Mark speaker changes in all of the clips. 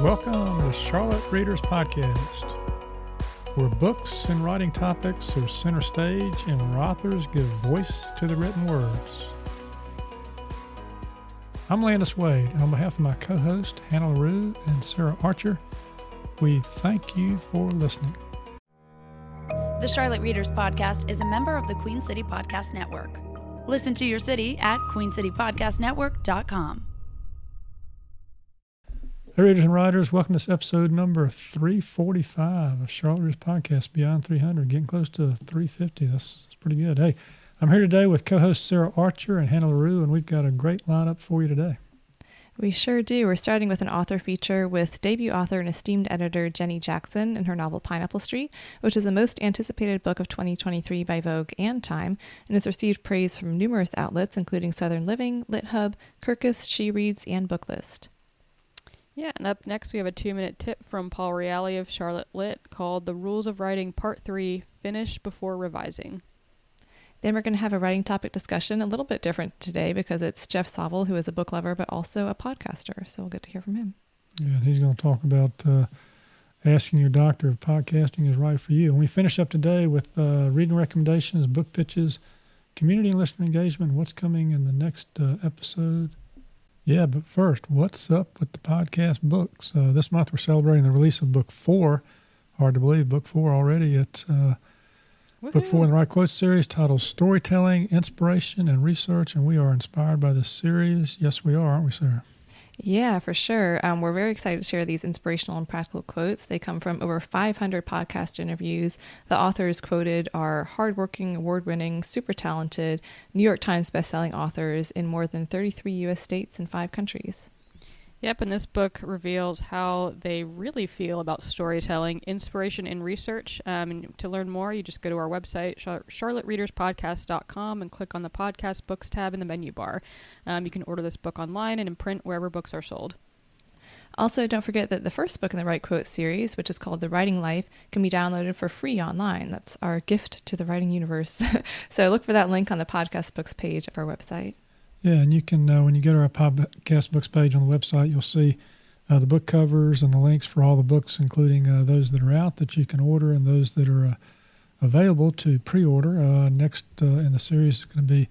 Speaker 1: Welcome to Charlotte Readers Podcast, where books and writing topics are center stage and where authors give voice to the written words. I'm Landis Wade, and on behalf of my co host, Hannah LaRue and Sarah Archer, we thank you for listening.
Speaker 2: The Charlotte Readers Podcast is a member of the Queen City Podcast Network. Listen to your city at queencitypodcastnetwork.com.
Speaker 1: Hey, readers and writers, welcome to this episode number 345 of Charlotte Readers Podcast Beyond 300, getting close to 350. That's, that's pretty good. Hey, I'm here today with co host Sarah Archer and Hannah LaRue, and we've got a great lineup for you today.
Speaker 3: We sure do. We're starting with an author feature with debut author and esteemed editor Jenny Jackson and her novel Pineapple Street, which is the most anticipated book of 2023 by Vogue and Time, and has received praise from numerous outlets, including Southern Living, LitHub, Kirkus, She Reads, and Booklist.
Speaker 4: Yeah, and up next we have a two minute tip from Paul Reali of Charlotte Lit called The Rules of Writing Part 3 Finish Before Revising.
Speaker 3: Then we're going to have a writing topic discussion, a little bit different today because it's Jeff Sovel, who is a book lover but also a podcaster. So we'll get to hear from him.
Speaker 1: Yeah, he's going to talk about uh, asking your doctor if podcasting is right for you. And we finish up today with uh, reading recommendations, book pitches, community and listener engagement, what's coming in the next uh, episode. Yeah, but first, what's up with the podcast books? Uh, this month we're celebrating the release of book four. Hard to believe, book four already. It's uh, book four in the Right Quotes series titled Storytelling, Inspiration, and Research. And we are inspired by this series. Yes, we are, aren't we, Sarah?
Speaker 3: Yeah, for sure. Um, we're very excited to share these inspirational and practical quotes. They come from over 500 podcast interviews. The authors quoted are hardworking, award winning, super talented New York Times bestselling authors in more than 33 U.S. states and five countries.
Speaker 4: Yep, and this book reveals how they really feel about storytelling, inspiration, and research. Um, and to learn more, you just go to our website, charlottereaderspodcast.com, and click on the podcast books tab in the menu bar. Um, you can order this book online and in print wherever books are sold.
Speaker 3: Also, don't forget that the first book in the Right Quote series, which is called The Writing Life, can be downloaded for free online. That's our gift to the writing universe. so look for that link on the podcast books page of our website.
Speaker 1: Yeah, and you can, uh, when you go to our podcast books page on the website, you'll see uh, the book covers and the links for all the books, including uh, those that are out that you can order and those that are uh, available to pre order. Uh, next uh, in the series is going to be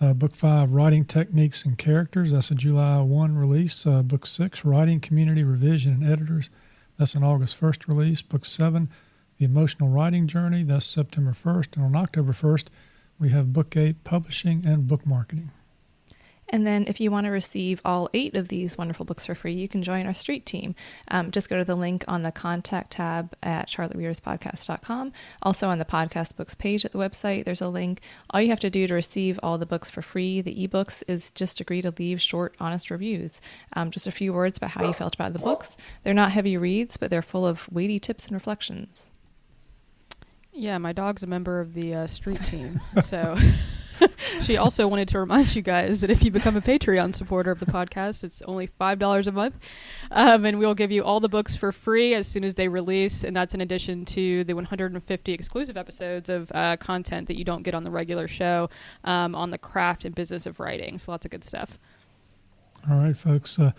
Speaker 1: Book 5, Writing Techniques and Characters. That's a July 1 release. book 6, Writing Community Revision and Editors. That's an August 1st release. Book 7, The Emotional Writing Journey. That's September 1st. And on October 1st, we have Book 8, Publishing and Book Marketing.
Speaker 3: And then, if you want to receive all eight of these wonderful books for free, you can join our street team. Um, just go to the link on the contact tab at charlottereaderspodcast.com. Also, on the podcast books page at the website, there's a link. All you have to do to receive all the books for free, the ebooks, is just agree to leave short, honest reviews. Um, just a few words about how you felt about the books. They're not heavy reads, but they're full of weighty tips and reflections.
Speaker 4: Yeah, my dog's a member of the uh, street team, so. she also wanted to remind you guys that if you become a Patreon supporter of the podcast, it's only $5 a month. Um, and we'll give you all the books for free as soon as they release. And that's in addition to the 150 exclusive episodes of uh, content that you don't get on the regular show um, on the craft and business of writing. So lots of good stuff.
Speaker 1: All right, folks. Uh,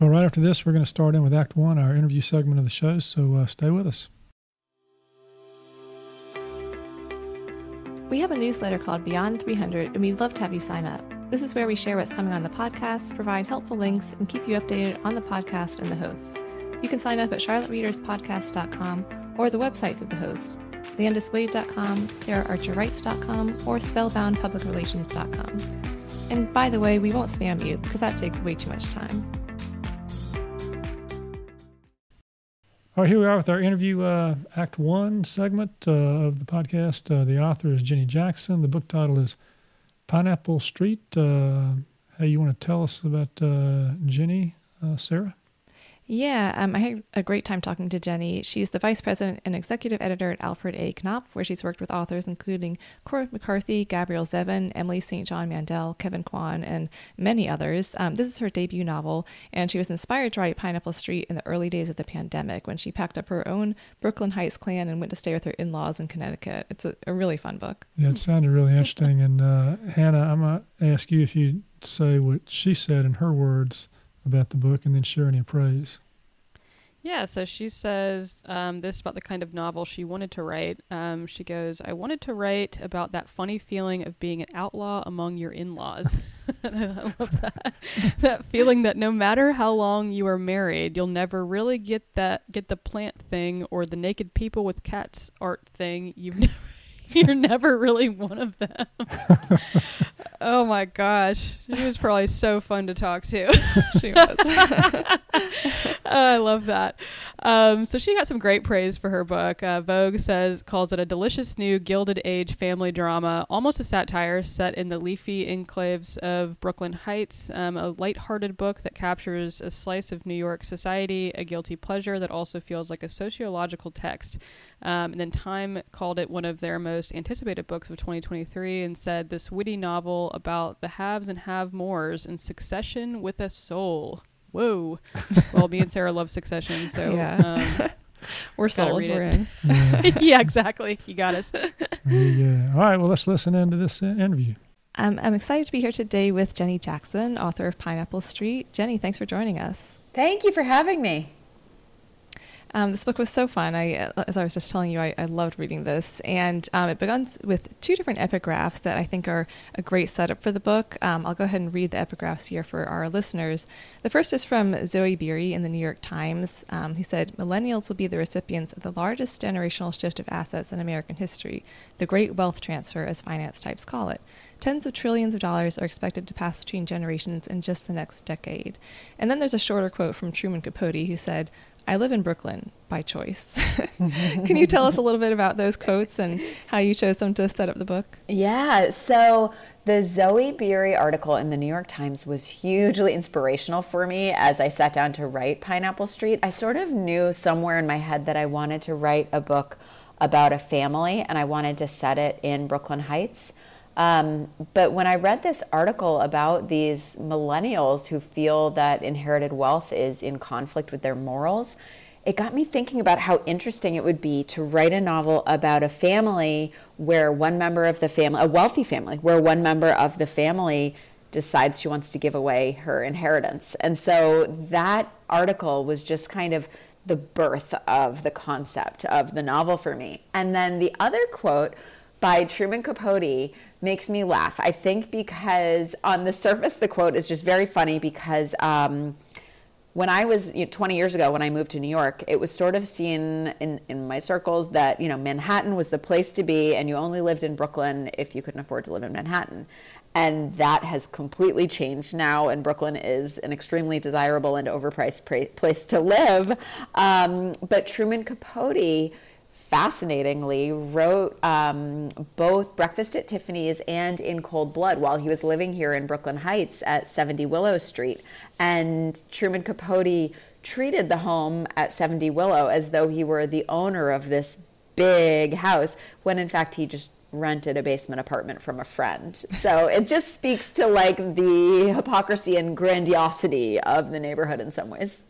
Speaker 1: well, right after this, we're going to start in with Act One, our interview segment of the show. So uh, stay with us.
Speaker 3: We have a newsletter called Beyond 300, and we'd love to have you sign up. This is where we share what's coming on the podcast, provide helpful links, and keep you updated on the podcast and the hosts. You can sign up at charlottereaderspodcast.com or the websites of the hosts, landiswade.com, saraharcherwrites.com, or spellboundpublicrelations.com. And by the way, we won't spam you because that takes way too much time.
Speaker 1: All right, here we are with our interview, uh, Act One segment uh, of the podcast. Uh, the author is Jenny Jackson. The book title is Pineapple Street. Uh, hey, you want to tell us about uh, Jenny, uh, Sarah?
Speaker 3: Yeah, um, I had a great time talking to Jenny. She's the vice president and executive editor at Alfred A. Knopf, where she's worked with authors including Cormac McCarthy, Gabrielle Zevin, Emily St. John Mandel, Kevin Kwan, and many others. Um, this is her debut novel, and she was inspired to write Pineapple Street in the early days of the pandemic when she packed up her own Brooklyn Heights clan and went to stay with her in laws in Connecticut. It's a, a, really fun book.
Speaker 1: Yeah, it sounded really interesting. and uh, Hannah, I'm going to ask you if you say what she said in her words about the book and then share any praise.
Speaker 4: Yeah, so she says um, this about the kind of novel she wanted to write. Um, she goes, I wanted to write about that funny feeling of being an outlaw among your in laws. I love that. that feeling that no matter how long you are married, you'll never really get that get the plant thing or the naked people with cats art thing. You've never you're never really one of them. oh my gosh. She was probably so fun to talk to.
Speaker 3: she was.
Speaker 4: I love that. Um, so she got some great praise for her book. Uh, Vogue says calls it a delicious new Gilded Age family drama, almost a satire set in the leafy enclaves of Brooklyn Heights. Um, a light-hearted book that captures a slice of New York society, a guilty pleasure that also feels like a sociological text. Um, and then Time called it one of their most anticipated books of 2023 and said this witty novel about the haves and have mores in succession with a soul. Whoa. well, me and Sarah love Succession, so
Speaker 3: Yeah.
Speaker 4: um,
Speaker 3: We're
Speaker 4: Gotta
Speaker 3: sold. We're
Speaker 4: it.
Speaker 3: in.
Speaker 1: Yeah.
Speaker 4: yeah, exactly. You got us.
Speaker 1: There you go. All right. Well, let's listen into this uh, interview.
Speaker 3: Um, I'm excited to be here today with Jenny Jackson, author of Pineapple Street. Jenny, thanks for joining us.
Speaker 5: Thank you for having me.
Speaker 3: Um, this book was so fun. I, as I was just telling you, I, I loved reading this, and um, it begins with two different epigraphs that I think are a great setup for the book. Um, I'll go ahead and read the epigraphs here for our listeners. The first is from Zoe Beery in the New York Times, um, who said, "Millennials will be the recipients of the largest generational shift of assets in American history, the Great Wealth Transfer, as finance types call it." Tens of trillions of dollars are expected to pass between generations in just the next decade. And then there's a shorter quote from Truman Capote who said, I live in Brooklyn by choice. Can you tell us a little bit about those quotes and how you chose them to set up the book?
Speaker 5: Yeah, so the Zoe Beery article in the New York Times was hugely inspirational for me as I sat down to write Pineapple Street. I sort of knew somewhere in my head that I wanted to write a book about a family and I wanted to set it in Brooklyn Heights. Um, but when I read this article about these millennials who feel that inherited wealth is in conflict with their morals, it got me thinking about how interesting it would be to write a novel about a family where one member of the family, a wealthy family, where one member of the family decides she wants to give away her inheritance. And so that article was just kind of the birth of the concept of the novel for me. And then the other quote by Truman Capote makes me laugh. I think because on the surface, the quote is just very funny because um, when I was you know, 20 years ago, when I moved to New York, it was sort of seen in, in my circles that, you know, Manhattan was the place to be and you only lived in Brooklyn if you couldn't afford to live in Manhattan. And that has completely changed now, and Brooklyn is an extremely desirable and overpriced pra- place to live. Um, but Truman Capote fascinatingly wrote um, both Breakfast at Tiffany's and In Cold Blood while he was living here in Brooklyn Heights at 70 Willow Street. And Truman Capote treated the home at 70 Willow as though he were the owner of this big house, when in fact he just rented a basement apartment from a friend. So it just speaks to like the hypocrisy and grandiosity of the neighborhood in some ways.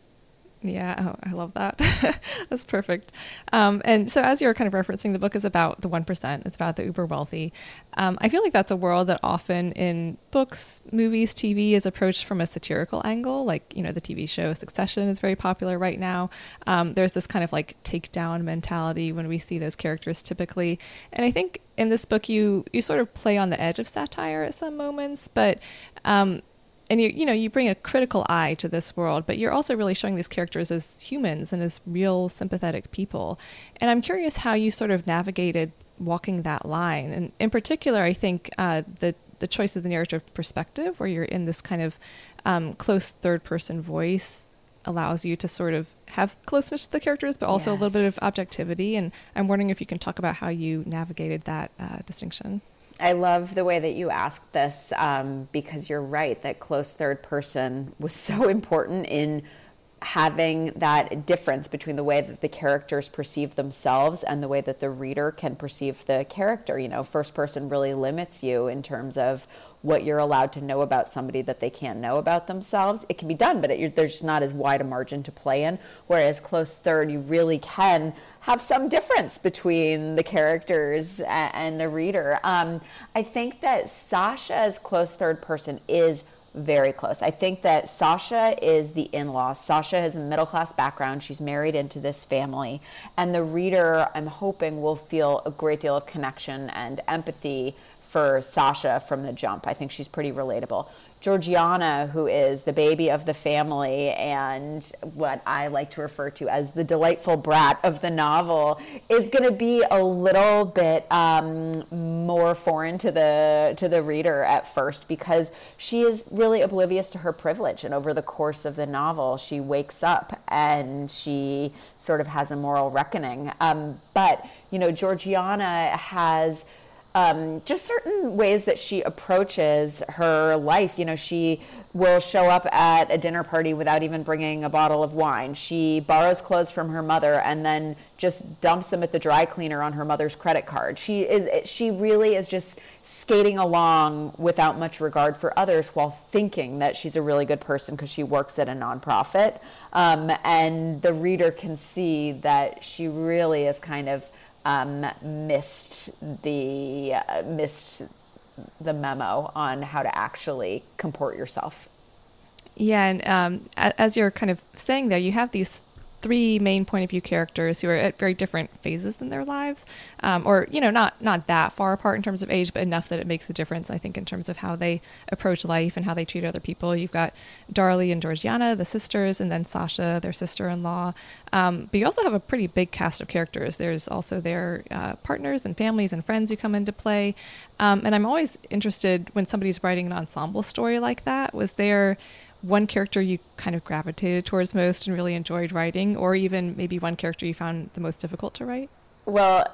Speaker 3: Yeah, oh, I love that. That's perfect. Um, and so, as you're kind of referencing, the book is about the 1%, it's about the uber wealthy. Um, I feel like that's a world that often in books, movies, TV is approached from a satirical angle. Like, you know, the TV show Succession is very popular right now. Um, there's this kind of like takedown mentality when we see those characters typically. And I think in this book, you, you sort of play on the edge of satire at some moments, but um, and you you know you bring a critical eye to this world but you're also really showing these characters as humans and as real sympathetic people. And i'm curious how you sort of navigated walking that line. And in particular i think uh, the the choice of the narrative perspective where you're in this kind of um, close third person voice allows you to sort of have closeness to the characters but also a little bit of objectivity. And i'm wondering if you can talk about how you navigated that uh, distinction
Speaker 5: I love the way that you asked this um, because you're right that close third person was so important in having that difference between the way that the characters perceive themselves and the way that the reader can perceive the character. You know, first person really limits you in terms of what you're allowed to know about somebody that they can't know about themselves. It can be done, but there's not as wide a margin to play in. Whereas close third, you really can have some difference between the characters a- and the reader. Um, I think that Sasha's close third person is very close. I think that Sasha is the in law. Sasha has a middle class background. She's married into this family. And the reader, I'm hoping, will feel a great deal of connection and empathy for Sasha from the jump. I think she's pretty relatable. Georgiana, who is the baby of the family and what I like to refer to as the delightful brat of the novel, is going to be a little bit um, more foreign to the to the reader at first because she is really oblivious to her privilege. And over the course of the novel, she wakes up and she sort of has a moral reckoning. Um, but you know, Georgiana has um, just certain ways that she approaches her life. You know, she will show up at a dinner party without even bringing a bottle of wine. She borrows clothes from her mother and then just dumps them at the dry cleaner on her mother's credit card. She is she really is just skating along without much regard for others while thinking that she's a really good person because she works at a nonprofit. Um, and the reader can see that she really is kind of um, missed the uh, missed the memo on how to actually comport yourself.
Speaker 3: Yeah, and um, as you're kind of saying there, you have these three main point of view characters who are at very different phases in their lives, um, or you know, not not that far apart in terms of age, but enough that it makes a difference. I think in terms of how they approach life and how they treat other people. You've got Darlie and Georgiana, the sisters, and then Sasha, their sister-in-law. Um, but you also have a pretty big cast of characters. There's also their uh, partners and families and friends who come into play. Um, and I'm always interested when somebody's writing an ensemble story like that. Was there one character you kind of gravitated towards most and really enjoyed writing, or even maybe one character you found the most difficult to write?
Speaker 5: Well,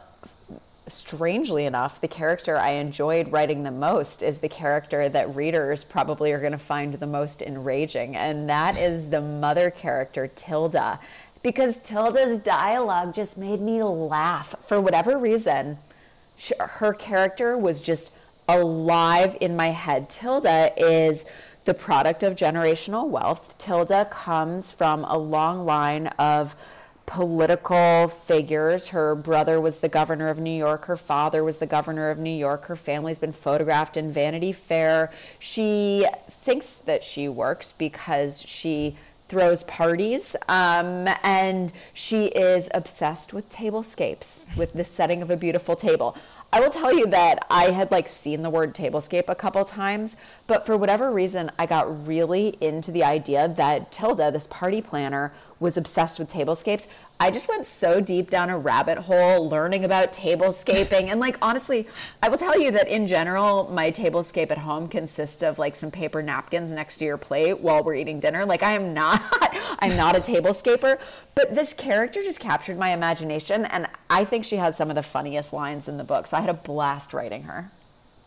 Speaker 5: strangely enough, the character I enjoyed writing the most is the character that readers probably are going to find the most enraging, and that is the mother character, Tilda. Because Tilda's dialogue just made me laugh for whatever reason. Her character was just alive in my head. Tilda is the product of generational wealth. Tilda comes from a long line of political figures. Her brother was the governor of New York. Her father was the governor of New York. Her family's been photographed in Vanity Fair. She thinks that she works because she throws parties um, and she is obsessed with tablescapes, with the setting of a beautiful table. I will tell you that I had like seen the word tablescape a couple times, but for whatever reason, I got really into the idea that Tilda, this party planner, was obsessed with tablescapes. I just went so deep down a rabbit hole learning about tablescaping. and like honestly, I will tell you that in general, my tablescape at home consists of like some paper napkins next to your plate while we're eating dinner. Like I am not I'm not a tablescaper, but this character just captured my imagination and I think she has some of the funniest lines in the book. So I had a blast writing her.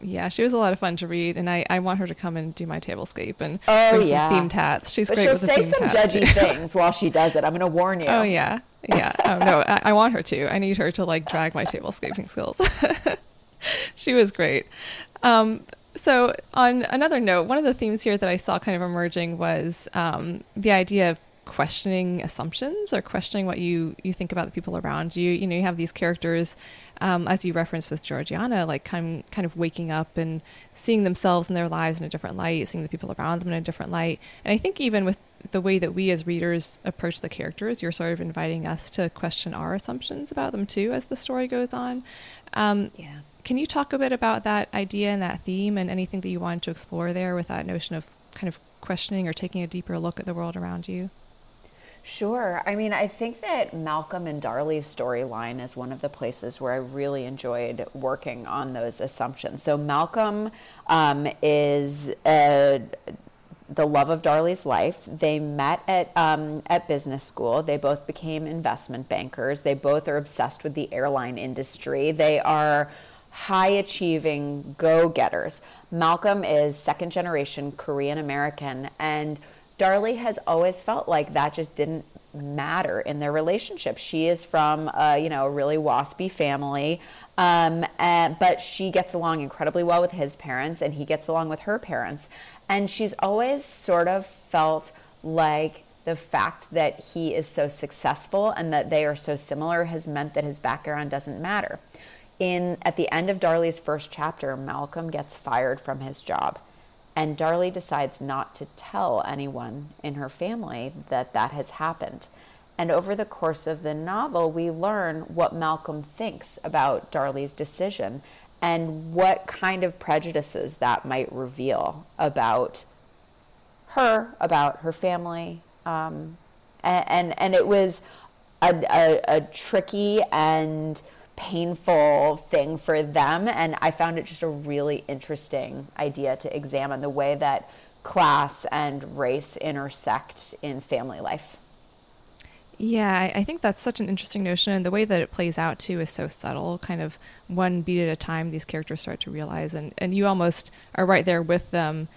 Speaker 3: Yeah, she was a lot of fun to read, and I, I want her to come and do my tablescape and
Speaker 5: oh,
Speaker 3: bring
Speaker 5: yeah.
Speaker 3: some theme tats. She's
Speaker 5: but
Speaker 3: great
Speaker 5: she'll
Speaker 3: with the
Speaker 5: say some judgy things while she does it. I'm going to warn you.
Speaker 3: Oh yeah, yeah. Oh no, I, I want her to. I need her to like drag my tablescaping skills. she was great. Um, so on another note, one of the themes here that I saw kind of emerging was um, the idea of questioning assumptions or questioning what you you think about the people around you. You know, you have these characters, um, as you referenced with Georgiana, like kind kind of waking up and seeing themselves and their lives in a different light, seeing the people around them in a different light. And I think even with the way that we as readers approach the characters, you're sort of inviting us to question our assumptions about them too as the story goes on. Um,
Speaker 5: yeah.
Speaker 3: Can you talk a bit about that idea and that theme and anything that you wanted to explore there with that notion of kind of questioning or taking a deeper look at the world around you?
Speaker 5: Sure. I mean, I think that Malcolm and Darlie's storyline is one of the places where I really enjoyed working on those assumptions. So, Malcolm um, is a the love of Darlie's life. They met at um, at business school. They both became investment bankers. They both are obsessed with the airline industry. They are high achieving go getters. Malcolm is second generation Korean American and Darlie has always felt like that just didn't matter in their relationship. She is from a, you know a really waspy family, um, and, but she gets along incredibly well with his parents, and he gets along with her parents. And she's always sort of felt like the fact that he is so successful and that they are so similar has meant that his background doesn't matter. In at the end of Darlie's first chapter, Malcolm gets fired from his job And Darlie decides not to tell anyone in her family that that has happened. And over the course of the novel, we learn what Malcolm thinks about Darlie's decision and what kind of prejudices that might reveal about her, about her family. Um, and, and, and, it was a, a, a tricky and painful thing for them. And I found it just a really interesting idea to examine the way that class and race intersect in family life.
Speaker 3: Yeah, I think that's such an interesting notion. And the way that it plays out, too, is so subtle. Kind of one beat at a time, these characters start to realize. And, and you almost are right there with them.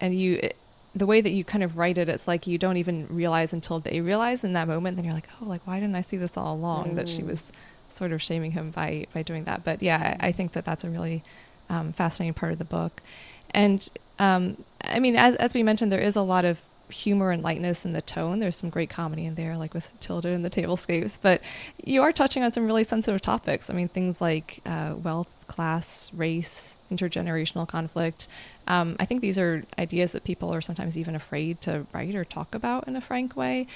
Speaker 3: And you, it, the way that you kind of write it, it's like you don't even realize until they realize in that moment. Then you're like, oh, like, why didn't I see this all along? Mm. That she mm. was sort of shaming him by by doing that. But yeah, I, I think that that's a really um, fascinating part of the book. And um, I mean, as as we mentioned, there is a lot of humor and lightness in the tone. There's some great comedy in there, like with Tilda and the tablescapes. But you are touching on some really sensitive topics. I mean, things like uh, wealth, class, race, intergenerational conflict. Um, I think these are ideas that people are sometimes even afraid to write or talk about in a frank way.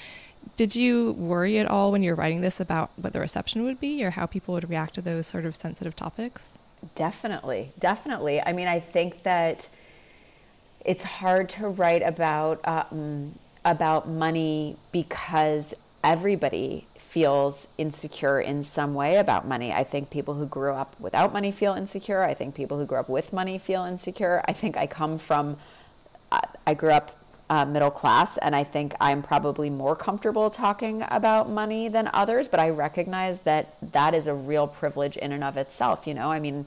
Speaker 3: Did you worry at all when you were writing this about what the reception would be or how people would react to those sort of sensitive topics?
Speaker 5: Definitely, definitely. I mean, I think that it's hard to write about um, about money because everybody feels insecure in some way about money. I think people who grew up without money feel insecure. I think people who grew up with money feel insecure. I think I come from, uh, I grew up uh, middle class, and I think I'm probably more comfortable talking about money than others. But I recognize that that is a real privilege in and of itself. You know, I mean,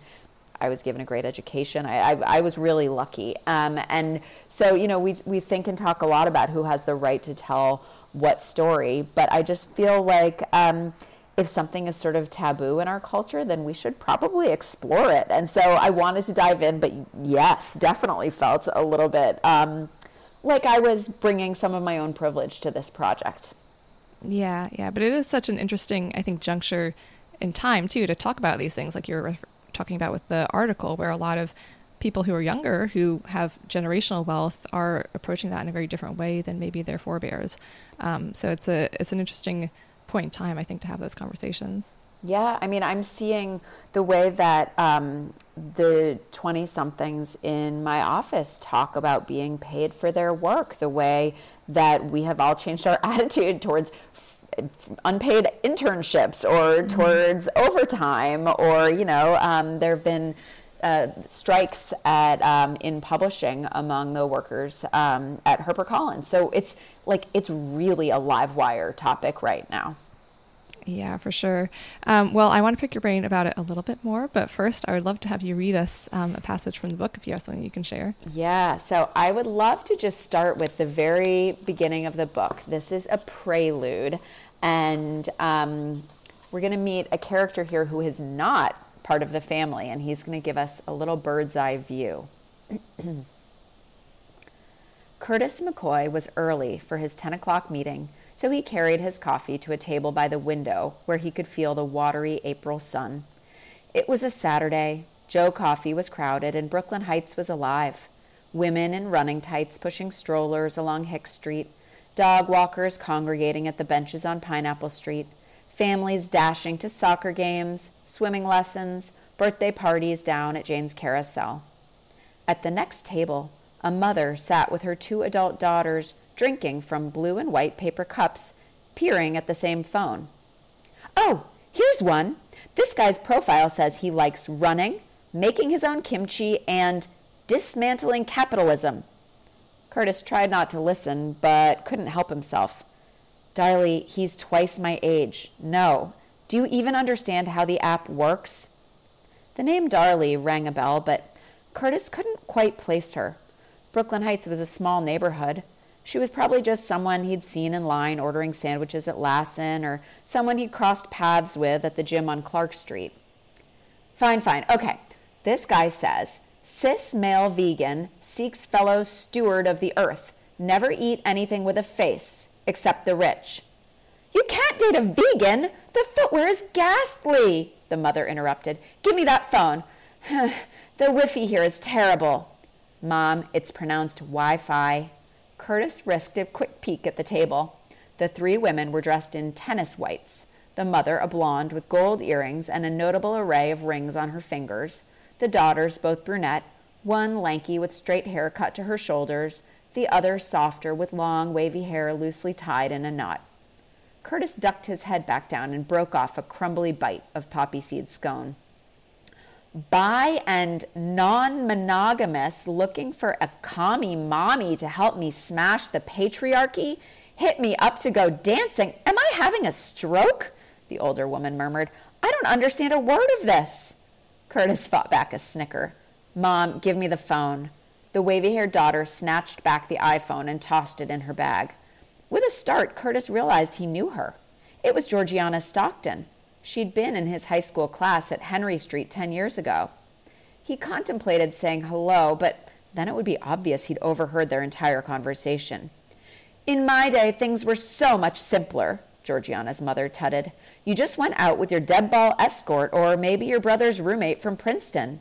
Speaker 5: I was given a great education. I, I, I was really lucky, um, and so you know, we we think and talk a lot about who has the right to tell what story. But I just feel like. Um, if something is sort of taboo in our culture, then we should probably explore it. And so I wanted to dive in, but yes, definitely felt a little bit um, like I was bringing some of my own privilege to this project.
Speaker 3: Yeah, yeah, but it is such an interesting, I think, juncture in time too to talk about these things, like you were talking about with the article, where a lot of people who are younger who have generational wealth are approaching that in a very different way than maybe their forebears. Um, so it's a it's an interesting point in time, I think, to have those conversations.
Speaker 5: Yeah, I mean, I'm seeing the way that um, the 20 somethings in my office talk about being paid for their work, the way that we have all changed our attitude towards unpaid internships or mm-hmm. towards overtime, or, you know, um, there have been uh, strikes at um, in publishing among the workers um, at HarperCollins. So it's like it's really a live wire topic right now.
Speaker 3: Yeah, for sure. Um, well, I want to pick your brain about it a little bit more, but first, I would love to have you read us um, a passage from the book if you have something you can share.
Speaker 5: Yeah, so I would love to just start with the very beginning of the book. This is a prelude, and um, we're going to meet a character here who is not part of the family, and he's going to give us a little bird's eye view. Curtis McCoy was early for his 10 o'clock meeting so he carried his coffee to a table by the window where he could feel the watery April sun. It was a Saturday. Joe Coffee was crowded and Brooklyn Heights was alive. Women in running tights pushing strollers along Hicks Street, dog walkers congregating at the benches on Pineapple Street, families dashing to soccer games, swimming lessons, birthday parties down at Jane's Carousel. At the next table, a mother sat with her two adult daughters drinking from blue and white paper cups, peering at the same phone. Oh, here's one. This guy's profile says he likes running, making his own kimchi, and dismantling capitalism. Curtis tried not to listen, but couldn't help himself. Darlie, he's twice my age. No. Do you even understand how the app works? The name Darlie rang a bell, but Curtis couldn't quite place her. Brooklyn Heights was a small neighborhood. She was probably just someone he'd seen in line ordering sandwiches at Lassen or someone he'd crossed paths with at the gym on Clark Street. Fine, fine. Okay. This guy says cis male vegan seeks fellow steward of the earth, never eat anything with a face except the rich. You can't date a vegan. The footwear is ghastly, the mother interrupted. Give me that phone. the Wi-Fi here is terrible. Mom, it's pronounced Wi Fi. Curtis risked a quick peek at the table. The three women were dressed in tennis whites. The mother, a blonde with gold earrings and a notable array of rings on her fingers. The daughters, both brunette, one lanky with straight hair cut to her shoulders, the other softer with long, wavy hair loosely tied in a knot. Curtis ducked his head back down and broke off a crumbly bite of poppy seed scone. Bi and non monogamous looking for a commie mommy to help me smash the patriarchy hit me up to go dancing. Am I having a stroke? The older woman murmured. I don't understand a word of this. Curtis fought back a snicker. Mom, give me the phone. The wavy haired daughter snatched back the iPhone and tossed it in her bag. With a start, Curtis realized he knew her. It was Georgiana Stockton. She'd been in his high school class at Henry Street 10 years ago. He contemplated saying hello, but then it would be obvious he'd overheard their entire conversation. In my day, things were so much simpler, Georgiana's mother tutted. You just went out with your deb ball escort or maybe your brother's roommate from Princeton.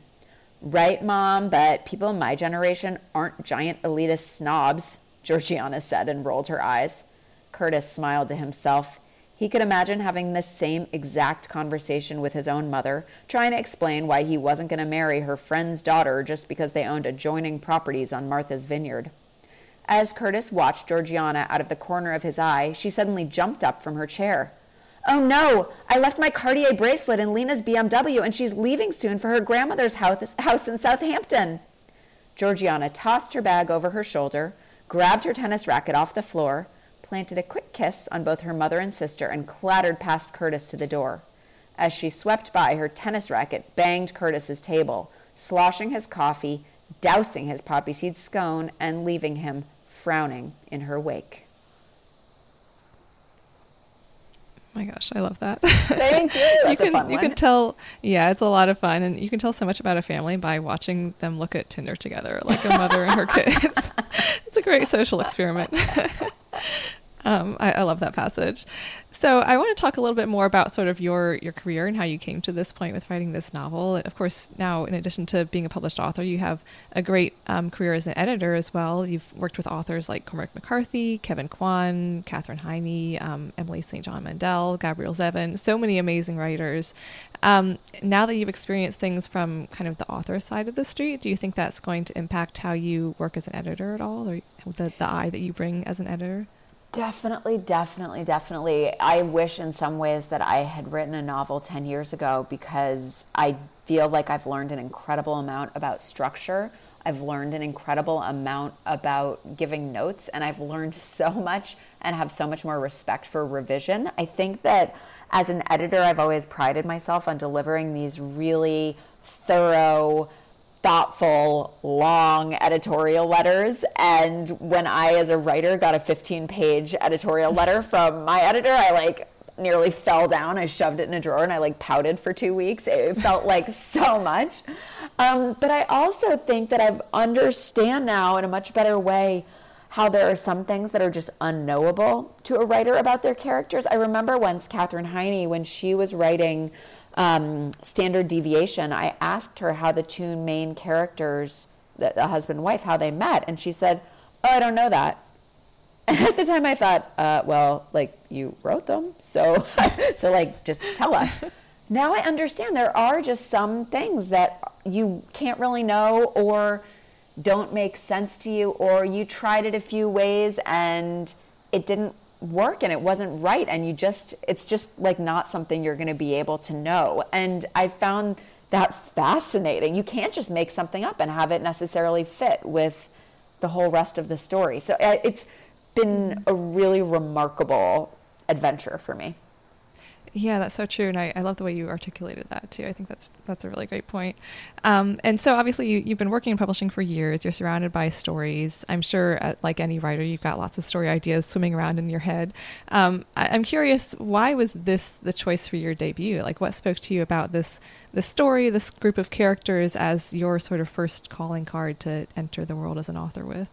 Speaker 5: Right, Mom, but people in my generation aren't giant elitist snobs, Georgiana said and rolled her eyes. Curtis smiled to himself. He could imagine having this same exact conversation with his own mother, trying to explain why he wasn't going to marry her friend's daughter just because they owned adjoining properties on Martha's Vineyard. As Curtis watched Georgiana out of the corner of his eye, she suddenly jumped up from her chair. Oh no, I left my Cartier bracelet in Lena's BMW and she's leaving soon for her grandmother's house in Southampton. Georgiana tossed her bag over her shoulder, grabbed her tennis racket off the floor, planted a quick kiss on both her mother and sister, and clattered past Curtis to the door. As she swept by, her tennis racket banged Curtis's table, sloshing his coffee, dousing his poppy seed scone, and leaving him frowning in her wake.
Speaker 3: My gosh, I love that.
Speaker 5: Thank you. That's
Speaker 3: you can
Speaker 5: you
Speaker 3: can tell, yeah, it's a lot of fun, and you can tell so much about a family by watching them look at Tinder together, like a mother and her kids. it's a great social experiment. um, I, I love that passage. So I want to talk a little bit more about sort of your your career and how you came to this point with writing this novel. Of course, now in addition to being a published author, you have a great um, career as an editor as well. You've worked with authors like Cormac McCarthy, Kevin Kwan, Katherine Heiny, um, Emily St. John Mandel, Gabrielle Zevin, so many amazing writers. Um, now that you've experienced things from kind of the author side of the street, do you think that's going to impact how you work as an editor at all, or the, the eye that you bring as an editor?
Speaker 5: Definitely, definitely, definitely. I wish in some ways that I had written a novel 10 years ago because I feel like I've learned an incredible amount about structure. I've learned an incredible amount about giving notes, and I've learned so much and have so much more respect for revision. I think that as an editor, I've always prided myself on delivering these really thorough, thoughtful, long editorial letters. And when I, as a writer, got a 15 page editorial letter from my editor, I like nearly fell down. I shoved it in a drawer and I like pouted for two weeks. It felt like so much. Um, but I also think that I understand now in a much better way how there are some things that are just unknowable to a writer about their characters. I remember once Katherine Heiny, when she was writing um, standard deviation, I asked her how the two main characters, the, the husband and wife, how they met, and she said, "Oh, I don't know that." And at the time, I thought, uh, "Well, like you wrote them, so so like just tell us." now I understand there are just some things that you can't really know or don't make sense to you, or you tried it a few ways and it didn't work and it wasn't right and you just it's just like not something you're going to be able to know. And i found that fascinating. You can't just make something up and have it necessarily fit with the whole rest of the story. So uh, it's been a really remarkable adventure for me
Speaker 3: yeah, that's so true, and I, I love the way you articulated that too. I think that's that's a really great point. Um, and so, obviously, you, you've been working in publishing for years. You're surrounded by stories. I'm sure, uh, like any writer, you've got lots of story ideas swimming around in your head. Um, I, I'm curious, why was this the choice for your debut? Like, what spoke to you about this this story, this group of characters, as your sort of first calling card to enter the world as an author with?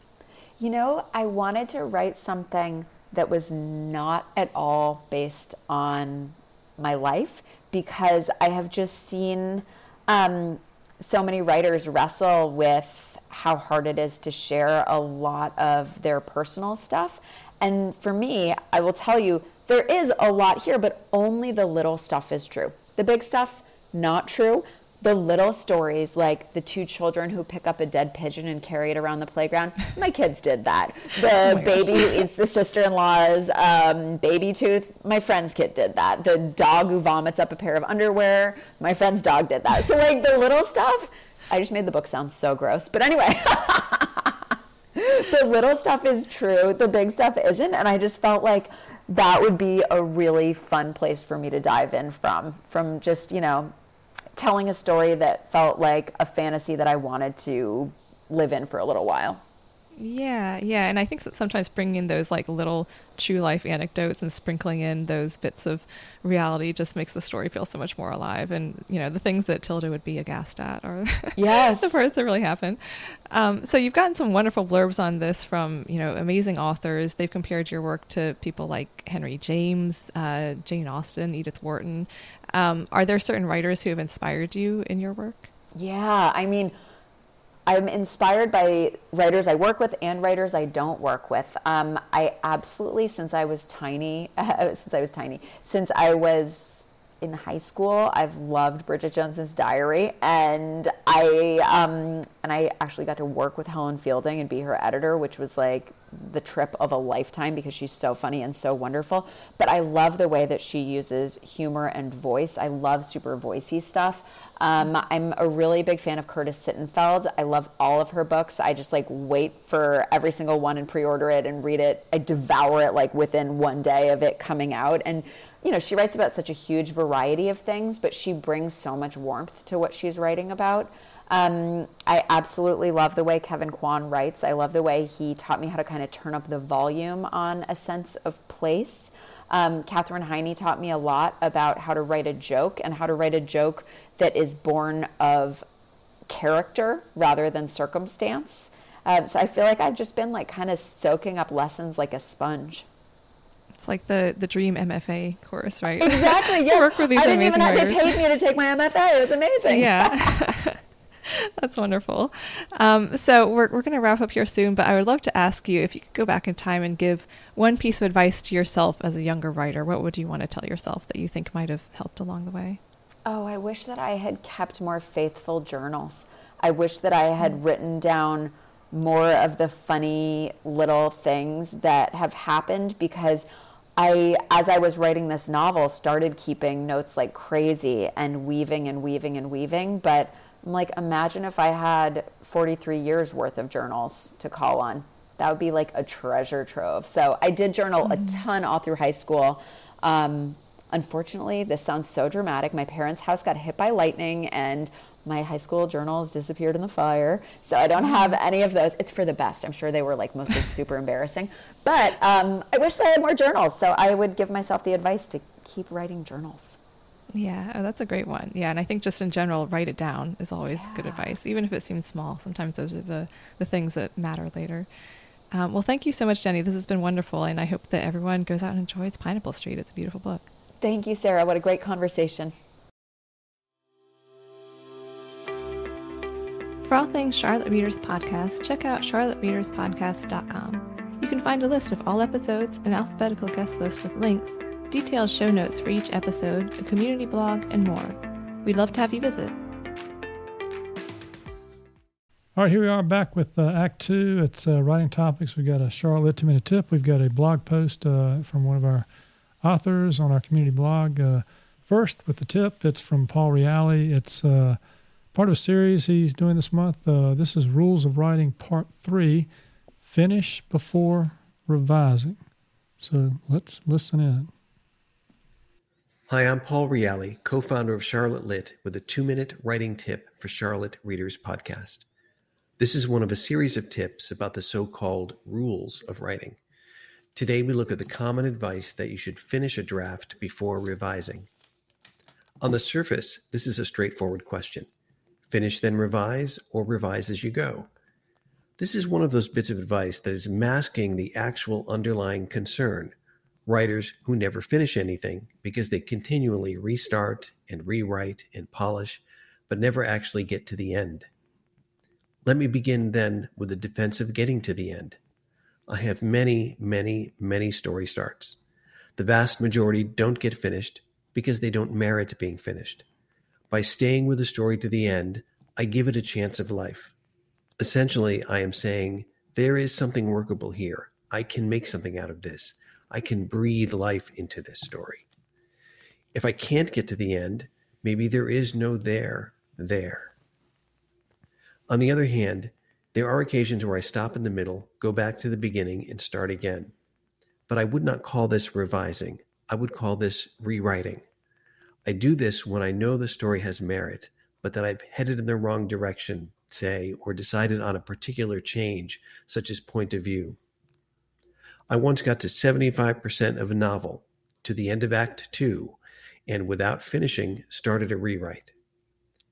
Speaker 5: You know, I wanted to write something that was not at all based on my life because I have just seen um, so many writers wrestle with how hard it is to share a lot of their personal stuff. And for me, I will tell you, there is a lot here, but only the little stuff is true. The big stuff, not true the little stories like the two children who pick up a dead pigeon and carry it around the playground my kids did that. The oh baby who eats the sister-in-law's um, baby tooth my friend's kid did that. The dog who vomits up a pair of underwear my friend's dog did that. So like the little stuff i just made the book sound so gross. But anyway the little stuff is true the big stuff isn't and i just felt like that would be a really fun place for me to dive in from from just you know telling a story that felt like a fantasy that I wanted to live in for a little while.
Speaker 3: Yeah, yeah, and I think that sometimes bringing in those like little true life anecdotes and sprinkling in those bits of reality just makes the story feel so much more alive. And you know, the things that Tilda would be aghast at are
Speaker 5: yes,
Speaker 3: the parts that really happen. Um, so you've gotten some wonderful blurbs on this from you know amazing authors. They've compared your work to people like Henry James, uh, Jane Austen, Edith Wharton. Um, are there certain writers who have inspired you in your work?
Speaker 5: Yeah, I mean I'm inspired by writers I work with and writers I don't work with. Um, I absolutely, since I was tiny, uh, since I was tiny, since I was in high school, I've loved Bridget Jones's Diary, and I um, and I actually got to work with Helen Fielding and be her editor, which was like the trip of a lifetime because she's so funny and so wonderful. But I love the way that she uses humor and voice. I love super voicey stuff. Um, I'm a really big fan of Curtis Sittenfeld. I love all of her books. I just like wait for every single one and pre-order it and read it. I devour it like within one day of it coming out. And you know, she writes about such a huge variety of things, but she brings so much warmth to what she's writing about. Um, I absolutely love the way Kevin Kwan writes. I love the way he taught me how to kind of turn up the volume on a sense of place. Um, Katherine Heiny taught me a lot about how to write a joke and how to write a joke that is born of character rather than circumstance. Um, so I feel like I've just been like kind of soaking up lessons like a sponge.
Speaker 3: It's like the the dream MFA course, right?
Speaker 5: Exactly. Yes. Work with these I didn't even have, they paid me to take my MFA. It was amazing.
Speaker 3: Yeah. That's wonderful. Um, so we're we're going to wrap up here soon, but I would love to ask you if you could go back in time and give one piece of advice to yourself as a younger writer. What would you want to tell yourself that you think might have helped along the way?
Speaker 5: Oh, I wish that I had kept more faithful journals. I wish that I had mm. written down more of the funny little things that have happened because I, as I was writing this novel, started keeping notes like crazy and weaving and weaving and weaving. But I'm like, imagine if I had 43 years worth of journals to call on. That would be like a treasure trove. So I did journal mm-hmm. a ton all through high school. Um, unfortunately, this sounds so dramatic. My parents' house got hit by lightning and my high school journals disappeared in the fire. So I don't have mm-hmm. any of those. It's for the best. I'm sure they were like mostly super embarrassing. But um, I wish I had more journals. So I would give myself the advice to keep writing journals.
Speaker 3: Yeah, oh, that's a great one. Yeah, and I think just in general, write it down is always yeah. good advice, even if it seems small. Sometimes those are the, the things that matter later. Um, well, thank you so much, Jenny. This has been wonderful, and I hope that everyone goes out and enjoys Pineapple Street. It's a beautiful book.
Speaker 5: Thank you, Sarah. What a great conversation.
Speaker 3: For all things Charlotte Readers Podcast, check out charlottereaderspodcast.com. You can find a list of all episodes, an alphabetical guest list with links, detailed show notes for each episode, a community blog, and more. We'd love to have you visit.
Speaker 1: All right, here we are back with uh, Act Two. It's uh, writing topics. We've got a Charlotte Two Minute Tip. We've got a blog post uh, from one of our authors on our community blog. Uh, first, with the tip, it's from Paul Reali. It's uh, part of a series he's doing this month. Uh, this is Rules of Writing Part Three Finish Before Revising. So let's listen in.
Speaker 6: Hi, I'm Paul Reali, co founder of Charlotte Lit, with a two minute writing tip for Charlotte Readers Podcast. This is one of a series of tips about the so called rules of writing. Today, we look at the common advice that you should finish a draft before revising. On the surface, this is a straightforward question finish then revise, or revise as you go. This is one of those bits of advice that is masking the actual underlying concern writers who never finish anything because they continually restart and rewrite and polish, but never actually get to the end. Let me begin then with the defense of getting to the end. I have many, many, many story starts. The vast majority don't get finished because they don't merit being finished. By staying with the story to the end, I give it a chance of life. Essentially, I am saying there is something workable here. I can make something out of this. I can breathe life into this story. If I can't get to the end, maybe there is no there there. On the other hand, there are occasions where I stop in the middle, go back to the beginning, and start again. But I would not call this revising. I would call this rewriting. I do this when I know the story has merit, but that I've headed in the wrong direction, say, or decided on a particular change, such as point of view. I once got to 75% of a novel, to the end of Act Two, and without finishing, started a rewrite.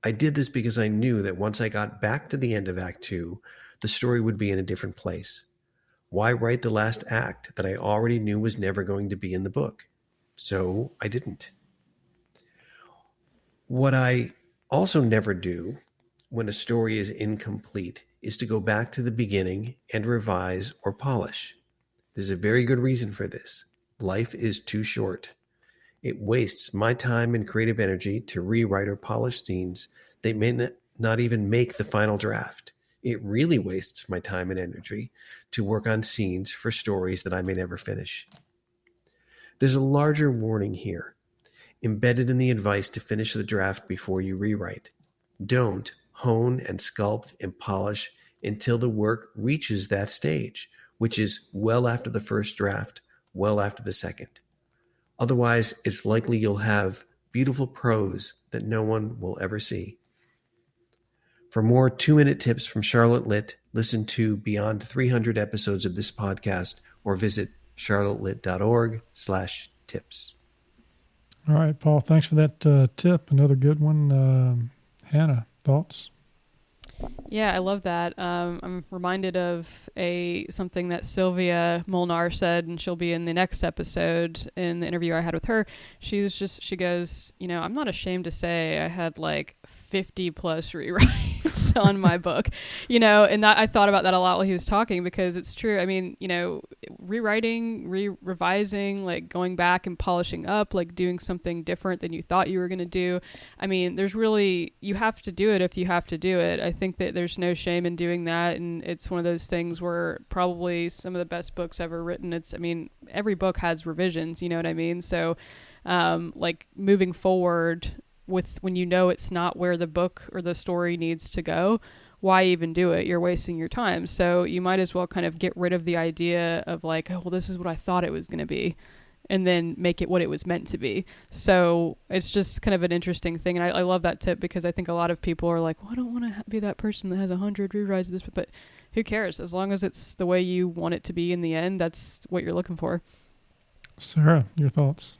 Speaker 6: I did this because I knew that once I got back to the end of Act Two, the story would be in a different place. Why write the last act that I already knew was never going to be in the book? So I didn't. What I also never do when a story is incomplete is to go back to the beginning and revise or polish. There's a very good reason for this. Life is too short. It wastes my time and creative energy to rewrite or polish scenes that may not even make the final draft. It really wastes my time and energy to work on scenes for stories that I may never finish. There's a larger warning here, embedded in the advice to finish the draft before you rewrite. Don't hone and sculpt and polish until the work reaches that stage, which is well after the first draft, well after the second. Otherwise, it's likely you'll have beautiful prose that no one will ever see. For more two minute tips from Charlotte Lit, listen to beyond 300 episodes of this podcast or visit charlottelit.org slash tips.
Speaker 1: All right, Paul, thanks for that uh, tip. Another good one. Um, Hannah, thoughts?
Speaker 4: Yeah, I love that. Um, I'm reminded of a something that Sylvia Molnar said, and she'll be in the next episode in the interview I had with her. She was just, she goes, you know, I'm not ashamed to say I had like 50 plus rewrites on my book, you know, and that, I thought about that a lot while he was talking because it's true. I mean, you know, rewriting, re revising, like going back and polishing up, like doing something different than you thought you were going to do. I mean, there's really, you have to do it if you have to do it. I think that there's no shame in doing that. And it's one of those things where probably some of the best books ever written, it's, I mean, every book has revisions, you know what I mean? So, um, like moving forward with when you know it's not where the book or the story needs to go why even do it? You're wasting your time. So you might as well kind of get rid of the idea of like oh well this is what i thought it was going to be and then make it what it was meant to be. So it's just kind of an interesting thing and I, I love that tip because i think a lot of people are like well i don't want to be that person that has a hundred rewrites of this but who cares? As long as it's the way you want it to be in the end that's what you're looking for.
Speaker 1: Sarah your thoughts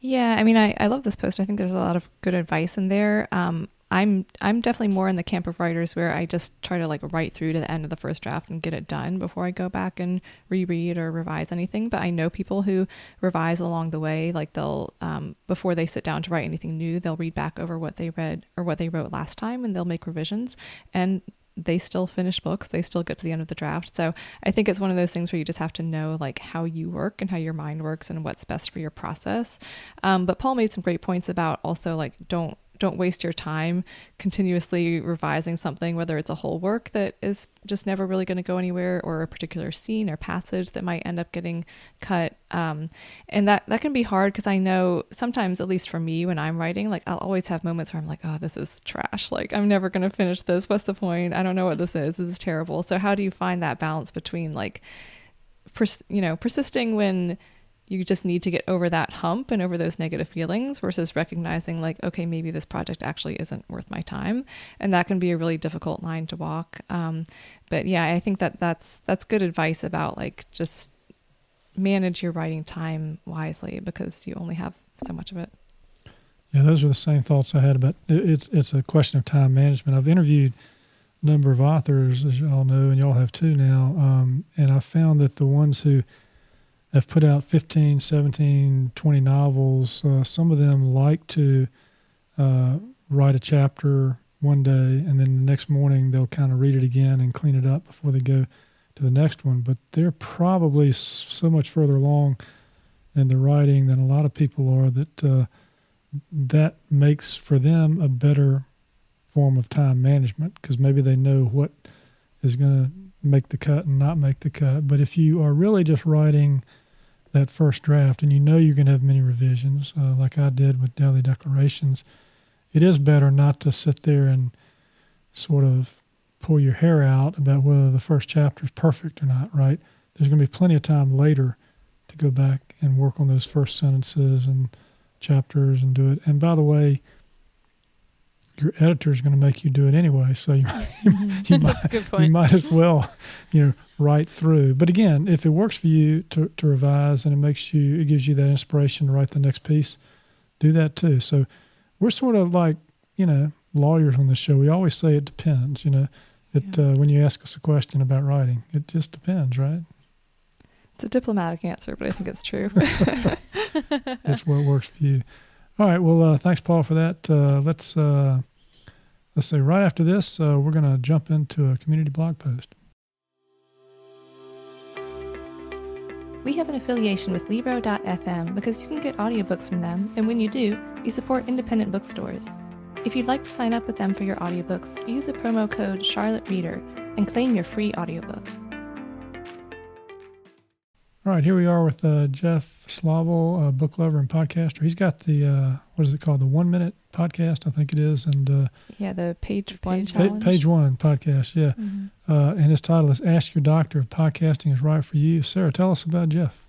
Speaker 3: yeah, I mean, I, I love this post. I think there's a lot of good advice in there. Um, I'm I'm definitely more in the camp of writers where I just try to like write through to the end of the first draft and get it done before I go back and reread or revise anything. But I know people who revise along the way, like they'll um, before they sit down to write anything new, they'll read back over what they read or what they wrote last time, and they'll make revisions. And they still finish books they still get to the end of the draft. So i think it's one of those things where you just have to know like how you work and how your mind works and what's best for your process. Um, but paul made some great points about also like don't don't waste your time continuously revising something, whether it's a whole work that is just never really going to go anywhere, or a particular scene or passage that might end up getting cut. Um, and that that can be hard because I know sometimes, at least for me, when I'm writing, like I'll always have moments where I'm like, "Oh, this is trash. Like I'm never going to finish this. What's the point? I don't know what this is. This is terrible." So how do you find that balance between like, pers- you know, persisting when you just need to get over that hump and over those negative feelings versus recognizing like okay maybe this project actually isn't worth my time. And that can be a really difficult line to walk. Um, but yeah i think that that's that's good advice about like just manage your writing time wisely because you only have so much of it.
Speaker 1: Yeah those are the same thoughts i had about it's it's a question of time management. I've interviewed a number of authors as y'all know and y'all have too now. Um, and i found that the ones who have put out 15, 17, 20 novels. Uh, some of them like to uh, write a chapter one day, and then the next morning they'll kind of read it again and clean it up before they go to the next one. But they're probably so much further along in the writing than a lot of people are that uh, that makes for them a better form of time management because maybe they know what is going to make the cut and not make the cut. But if you are really just writing that first draft and you know you're going to have many revisions, uh, like I did with daily declarations, it is better not to sit there and sort of pull your hair out about whether the first chapter is perfect or not, right? There's going to be plenty of time later to go back and work on those first sentences and chapters and do it. And by the way, your editor is going to make you do it anyway, so you, you, you might, you might as well, you know, write through. But again, if it works for you to, to revise and it makes you, it gives you that inspiration to write the next piece, do that too. So we're sort of like, you know, lawyers on this show. We always say it depends. You know, it yeah. uh, when you ask us a question about writing, it just depends, right?
Speaker 3: It's a diplomatic answer, but I think it's true.
Speaker 1: it's what works for you. All right. Well, uh, thanks, Paul, for that. Uh, let's uh, let's say right after this, uh, we're going to jump into a community blog post.
Speaker 3: We have an affiliation with Libro.fm because you can get audiobooks from them, and when you do, you support independent bookstores. If you'd like to sign up with them for your audiobooks, use the promo code Charlotte Reader and claim your free audiobook.
Speaker 1: All right, here we are with uh, Jeff Sovel, a book lover and podcaster. He's got the uh, what is it called? The One Minute Podcast, I think it is, and uh,
Speaker 3: yeah, the Page One
Speaker 1: Challenge. Page One Podcast, yeah. Mm-hmm. Uh, and his title is "Ask Your Doctor if Podcasting is Right for You." Sarah, tell us about Jeff.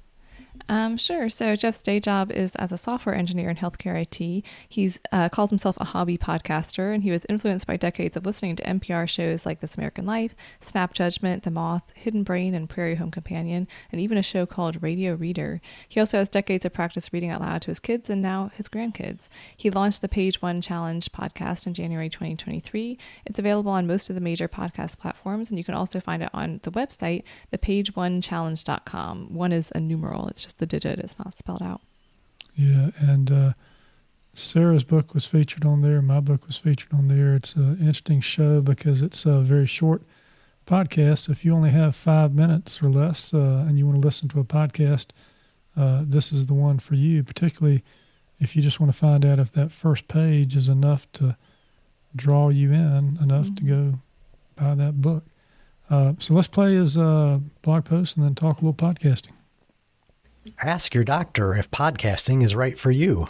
Speaker 3: Um, sure. So Jeff's day job is as a software engineer in healthcare IT. He's uh, calls himself a hobby podcaster, and he was influenced by decades of listening to NPR shows like This American Life, Snap Judgment, The Moth, Hidden Brain, and Prairie Home Companion, and even a show called Radio Reader. He also has decades of practice reading out loud to his kids and now his grandkids. He launched the Page One Challenge podcast in January 2023. It's available on most of the major podcast platforms, and you can also find it on the website, thepageonechallenge.com. One is a numeral. It's just the digit. It's not spelled out.
Speaker 1: Yeah, and uh, Sarah's book was featured on there. My book was featured on there. It's an interesting show because it's a very short podcast. If you only have five minutes or less uh, and you want to listen to a podcast, uh, this is the one for you, particularly if you just want to find out if that first page is enough to draw you in, enough mm-hmm. to go buy that book. Uh, so let's play his uh, blog post and then talk a little podcasting.
Speaker 7: Ask your doctor if podcasting is right for you.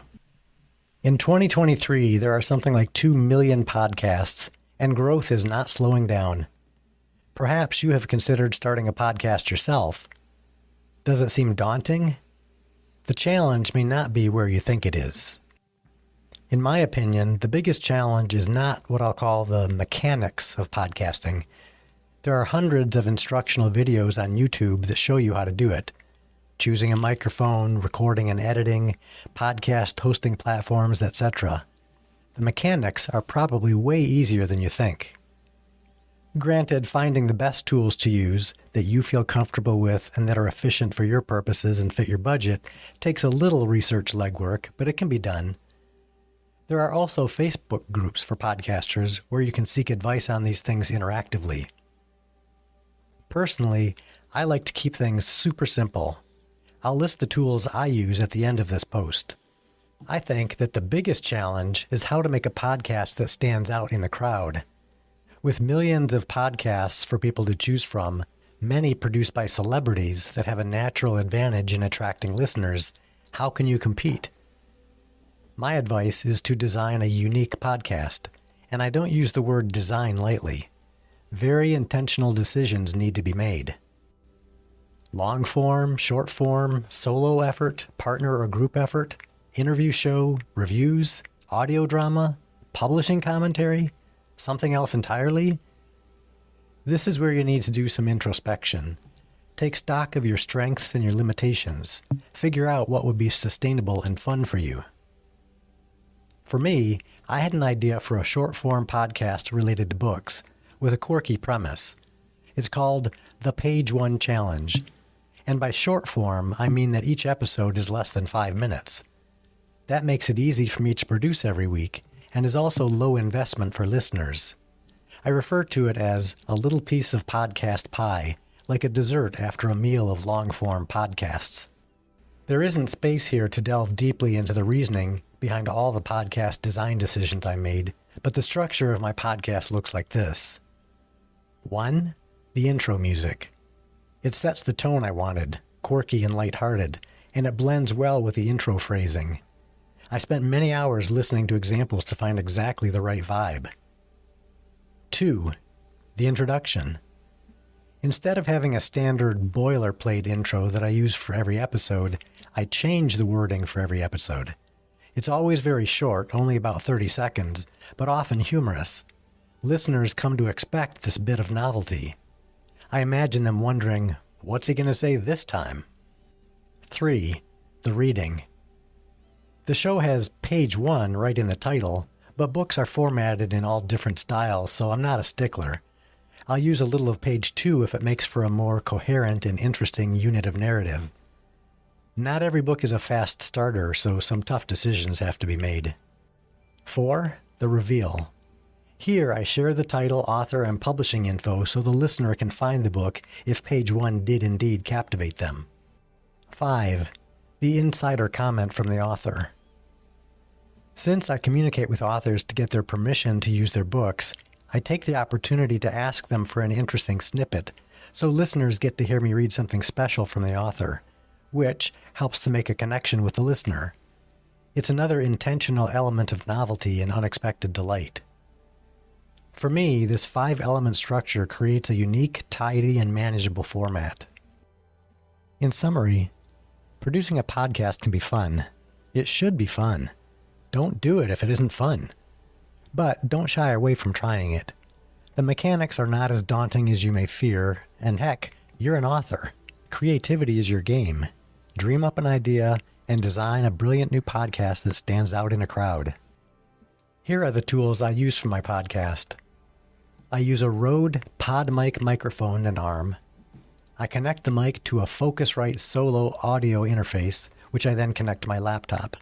Speaker 7: In 2023, there are something like 2 million podcasts, and growth is not slowing down. Perhaps you have considered starting a podcast yourself. Does it seem daunting? The challenge may not be where you think it is. In my opinion, the biggest challenge is not what I'll call the mechanics of podcasting. There are hundreds of instructional videos on YouTube that show you how to do it choosing a microphone, recording and editing, podcast hosting platforms, etc. The mechanics are probably way easier than you think. Granted, finding the best tools to use that you feel comfortable with and that are efficient for your purposes and fit your budget takes a little research legwork, but it can be done. There are also Facebook groups for podcasters where you can seek advice on these things interactively. Personally, I like to keep things super simple I'll list the tools I use at the end of this post. I think that the biggest challenge is how to make a podcast that stands out in the crowd. With millions of podcasts for people to choose from, many produced by celebrities that have a natural advantage in attracting listeners, how can you compete? My advice is to design a unique podcast, and I don't use the word design lightly. Very intentional decisions need to be made long form, short form, solo effort, partner or group effort, interview show, reviews, audio drama, publishing commentary, something else entirely? This is where you need to do some introspection. Take stock of your strengths and your limitations. Figure out what would be sustainable and fun for you. For me, I had an idea for a short form podcast related to books with a quirky premise. It's called The Page One Challenge and by short form, I mean that each episode is less than five minutes. That makes it easy for me to produce every week, and is also low investment for listeners. I refer to it as a little piece of podcast pie, like a dessert after a meal of long form podcasts. There isn't space here to delve deeply into the reasoning behind all the podcast design decisions I made, but the structure of my podcast looks like this 1. The intro music. It sets the tone I wanted, quirky and lighthearted, and it blends well with the intro phrasing. I spent many hours listening to examples to find exactly the right vibe. 2. The introduction. Instead of having a standard boilerplate intro that I use for every episode, I change the wording for every episode. It's always very short, only about 30 seconds, but often humorous. Listeners come to expect this bit of novelty. I imagine them wondering, what's he going to say this time? 3. The reading. The show has page 1 right in the title, but books are formatted in all different styles, so I'm not a stickler. I'll use a little of page 2 if it makes for a more coherent and interesting unit of narrative. Not every book is a fast starter, so some tough decisions have to be made. 4. The reveal. Here I share the title, author, and publishing info so the listener can find the book if page 1 did indeed captivate them. 5. The insider comment from the author. Since I communicate with authors to get their permission to use their books, I take the opportunity to ask them for an interesting snippet, so listeners get to hear me read something special from the author, which helps to make a connection with the listener. It's another intentional element of novelty and unexpected delight. For me, this five element structure creates a unique, tidy, and manageable format. In summary, producing a podcast can be fun. It should be fun. Don't do it if it isn't fun. But don't shy away from trying it. The mechanics are not as daunting as you may fear, and heck, you're an author. Creativity is your game. Dream up an idea and design a brilliant new podcast that stands out in a crowd. Here are the tools I use for my podcast. I use a Rode PodMic microphone and arm. I connect the mic to a Focusrite Solo audio interface, which I then connect to my laptop.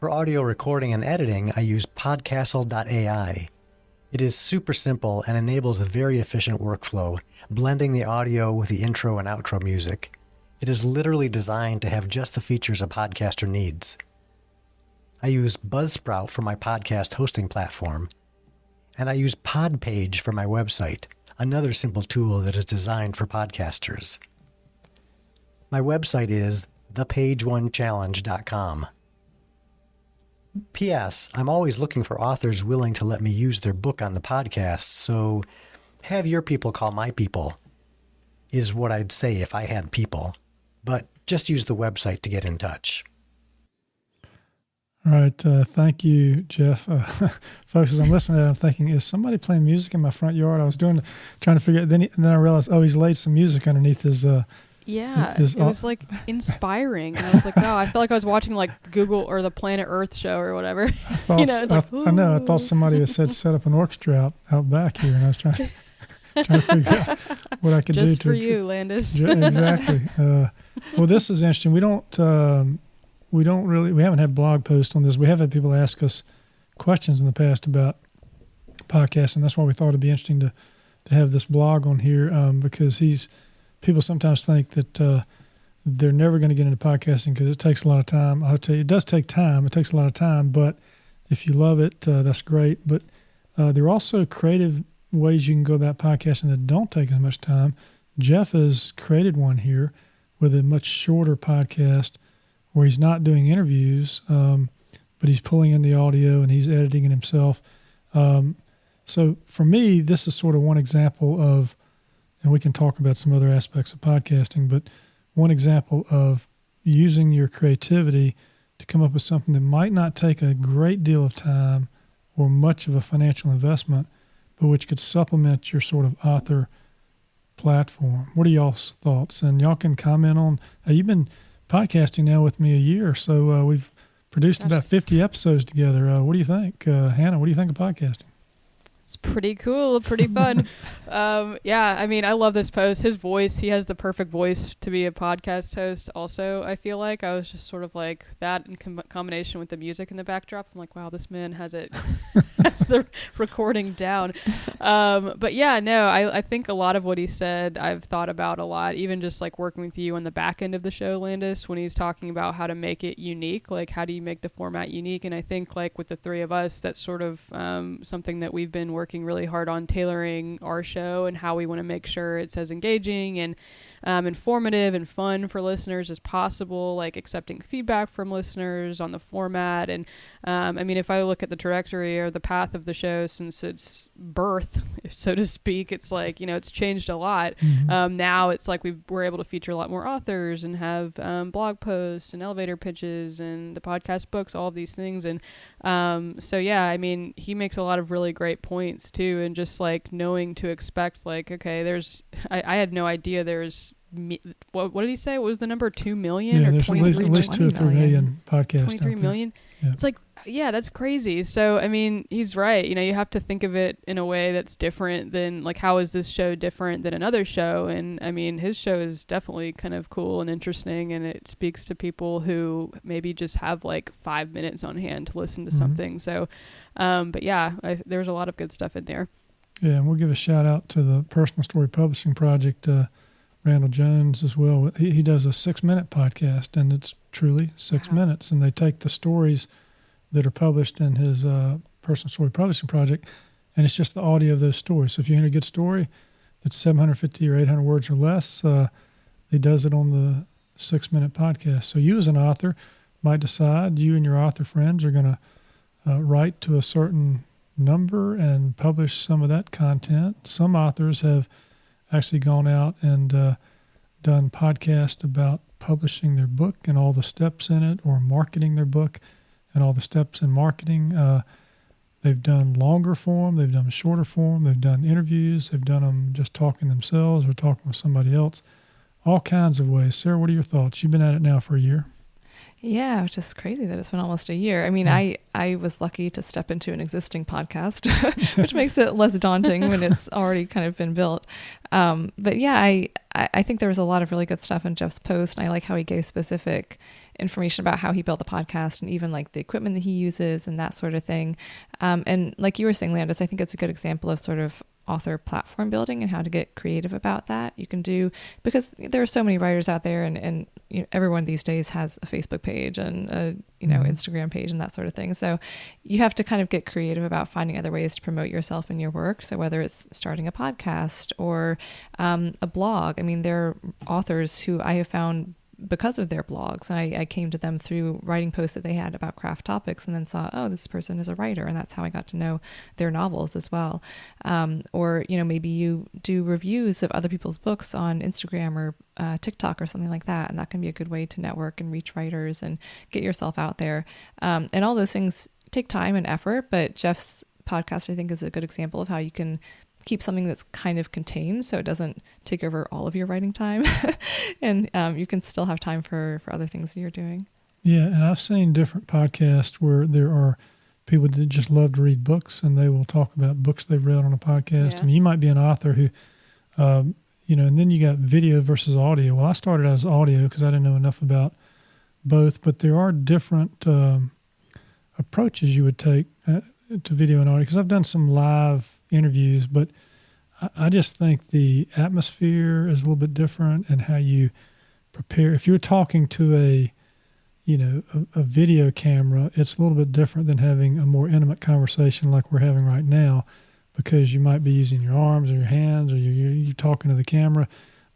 Speaker 7: For audio recording and editing, I use Podcastle.ai. It is super simple and enables a very efficient workflow, blending the audio with the intro and outro music. It is literally designed to have just the features a podcaster needs. I use Buzzsprout for my podcast hosting platform, and I use Podpage for my website, another simple tool that is designed for podcasters. My website is thepage1challenge.com. P.S. I'm always looking for authors willing to let me use their book on the podcast, so have your people call my people, is what I'd say if I had people. But just use the website to get in touch.
Speaker 1: All right. Uh, thank you, Jeff. Uh, folks, as I'm listening to it, I'm thinking, is somebody playing music in my front yard? I was doing, trying to figure. Then, he, then I realized, oh, he's laid some music underneath his uh,
Speaker 4: Yeah,
Speaker 1: Is
Speaker 4: it was like inspiring. And I was like, oh, I felt like I was watching like Google or the Planet Earth show or whatever.
Speaker 1: thought,
Speaker 4: know, it's
Speaker 1: I,
Speaker 4: like,
Speaker 1: I know. I thought somebody had said set up an orchestra out, out back here, and I was trying, trying to figure out what I could do to.
Speaker 4: Just
Speaker 1: for
Speaker 4: you, Landis.
Speaker 1: Exactly. Uh, well, this is interesting. We don't um, we don't really we haven't had blog posts on this. We have had people ask us questions in the past about podcasts, and that's why we thought it'd be interesting to to have this blog on here um, because he's people sometimes think that uh, they're never going to get into podcasting because it takes a lot of time. I'll tell you, it does take time. It takes a lot of time, but if you love it, uh, that's great. But uh, there are also creative ways you can go about podcasting that don't take as much time. Jeff has created one here with a much shorter podcast where he's not doing interviews, um, but he's pulling in the audio and he's editing it himself. Um, so for me, this is sort of one example of, and we can talk about some other aspects of podcasting, but one example of using your creativity to come up with something that might not take a great deal of time or much of a financial investment, but which could supplement your sort of author platform. What are y'all's thoughts? And y'all can comment on. Uh, you've been podcasting now with me a year, so uh, we've produced
Speaker 4: Gosh.
Speaker 1: about fifty episodes together. Uh, what do you think, uh, Hannah? What do you think of podcasting?
Speaker 4: It's pretty cool, pretty fun. um, yeah, I mean, I love this post. His voice, he has the perfect voice to be a podcast host. Also, I feel like I was just sort of like that in com- combination with the music in the backdrop. I'm like, wow, this man has it, has the recording down. Um, but yeah, no, I, I think a lot of what he said I've thought about a lot, even just like working with you on the back end of the show, Landis, when he's talking about how to make it unique. Like, how do you make the format unique? And I think, like, with the three of us, that's sort of um, something that we've been working really hard on tailoring our show and how we want to make sure it's as engaging and um, informative and fun for listeners as possible, like accepting feedback from listeners on the format. And um, I mean, if I look at the trajectory or the path of the show since its birth, so to speak, it's like, you know, it's changed a lot.
Speaker 1: Mhm.
Speaker 4: Um, now it's like we we're able to feature a lot more authors and have um, blog posts and elevator pitches and the podcast books, all of these things. And um, so, yeah, I mean, he makes a lot of really great points too. And just like knowing to expect, like, okay, there's, I, I had no idea there's, what, what did he say? What was the number? 2 million
Speaker 1: yeah,
Speaker 4: or
Speaker 1: there's at
Speaker 4: 23
Speaker 1: least, at least two or three million podcasts.
Speaker 4: 23
Speaker 1: there.
Speaker 4: million.
Speaker 1: Yeah.
Speaker 4: It's like, yeah, that's crazy. So, I mean, he's right. You know, you have to think of it in a way that's different than, like, how is this show different than another show? And I mean, his show is definitely kind of cool and interesting, and it speaks to people who maybe just have like five minutes on hand to listen to
Speaker 1: Mhm.
Speaker 4: something. So, um, but yeah, I, there's a lot of good stuff in there.
Speaker 1: Yeah, and we'll give a shout out to the Personal Story Publishing Project, uh, Randall Jones as well. He, he does a six minute podcast, and it's truly six
Speaker 4: Wow.
Speaker 1: minutes. And they take the stories that are published in his uh, Personal Story Publishing Project, and it's just the audio of those stories. So if you hear a good story that's 750 or 800 words or less, uh, he does it on the six minute podcast. So you, as an author, might decide you and your author friends are going to uh, write to a certain number and publish some of that content. Some authors have actually gone out and uh, done podcasts about publishing their book and all the steps in it, or marketing their book and all the steps in marketing. Uh, they've done longer form, they've done shorter form, they've done interviews, they've done them just talking themselves or talking with somebody else. All kinds of ways. Sarah, what are your thoughts? You've been at it now for a year.
Speaker 3: Yeah, which is crazy that it's been almost a year. I mean,
Speaker 1: Yeah.
Speaker 3: I I was lucky to step into an existing podcast, which makes it less daunting when it's already kind of been built. Um, but yeah, I I think there was a lot of really good stuff in Jeff's post, and I like how he gave specific information about how he built the podcast and even like the equipment that he uses and that sort of thing. Um, and like you were saying, Landis, I think it's a good example of sort of author platform building and how to get creative about that. You can do because there are so many writers out there, and and you know, everyone these days has a Facebook page and a you know
Speaker 1: Mhm.
Speaker 3: Instagram page and that sort of thing. So you have to kind of get creative about finding other ways to promote yourself and your work. So whether it's starting a podcast or um, a blog, I mean, there are authors who I have found because of their blogs and I, I came to them through writing posts that they had about craft topics and then saw oh this person is a writer and that's how i got to know their novels as well. Um, or you know maybe you do reviews of other people's books on instagram or uh, tiktok or something like that and that can be a good way to network and reach writers and get yourself out there. Um, and all those things take time and effort but jeff's podcast i think is a good example of how you can keep something that's kind of contained so it doesn't take over all of your writing time and um, you can still have time for for other things that you're doing
Speaker 1: Yeah, and I've seen different podcasts where there are people that just love to read books and they will talk about books they've read on a podcast.
Speaker 4: Yeah.
Speaker 1: I mean, you might be an author who, um, you know, and then you got video versus audio. Well, I started as audio because I didn't know enough about both, but there are different um, approaches you would take uh, to video and audio because I've done some live interviews, but I, just think the atmosphere is a little bit different and how you prepare. If you're talking to a you know, a, a video camera, it's a little bit different than having a more intimate conversation like we're having right now, because you might be using your arms or your hands or you're, you're talking to the camera.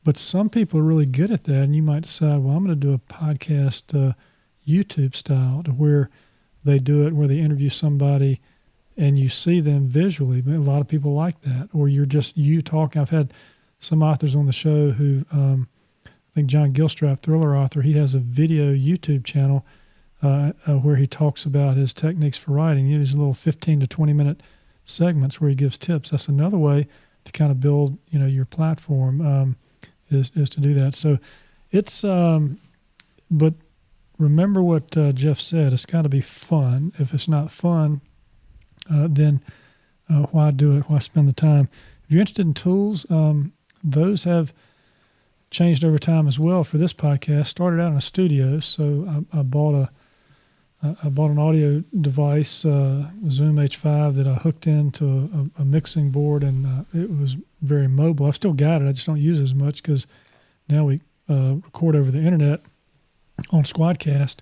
Speaker 1: But some people are really good at that, and you might decide, well, I'm going to do a podcast uh, YouTube style to where they do it, where they interview somebody and you see them visually. A lot of people like that, or you're just you talking. I've had some authors on the show who, um, I think John Gilstrap, thriller author, he has a video YouTube channel uh, uh, where he talks about his techniques for writing. You know, these little 15 to 20 minute segments where he gives tips. That's another way to kind of build, you know, your platform um, is is to do that. So it's, um, but remember what uh, Jeff said. It's got to be fun. If it's not fun, uh, then uh, why do it? Why spend the time? If you're interested in tools, um, those have changed over time as well. For this podcast, started out in a studio, so I, I bought a I bought an audio device, uh, Zoom H5, that I hooked into a, a mixing board, and uh, it was very mobile. I've still got it. I just don't use it as much because now we uh, record over the internet on Squadcast.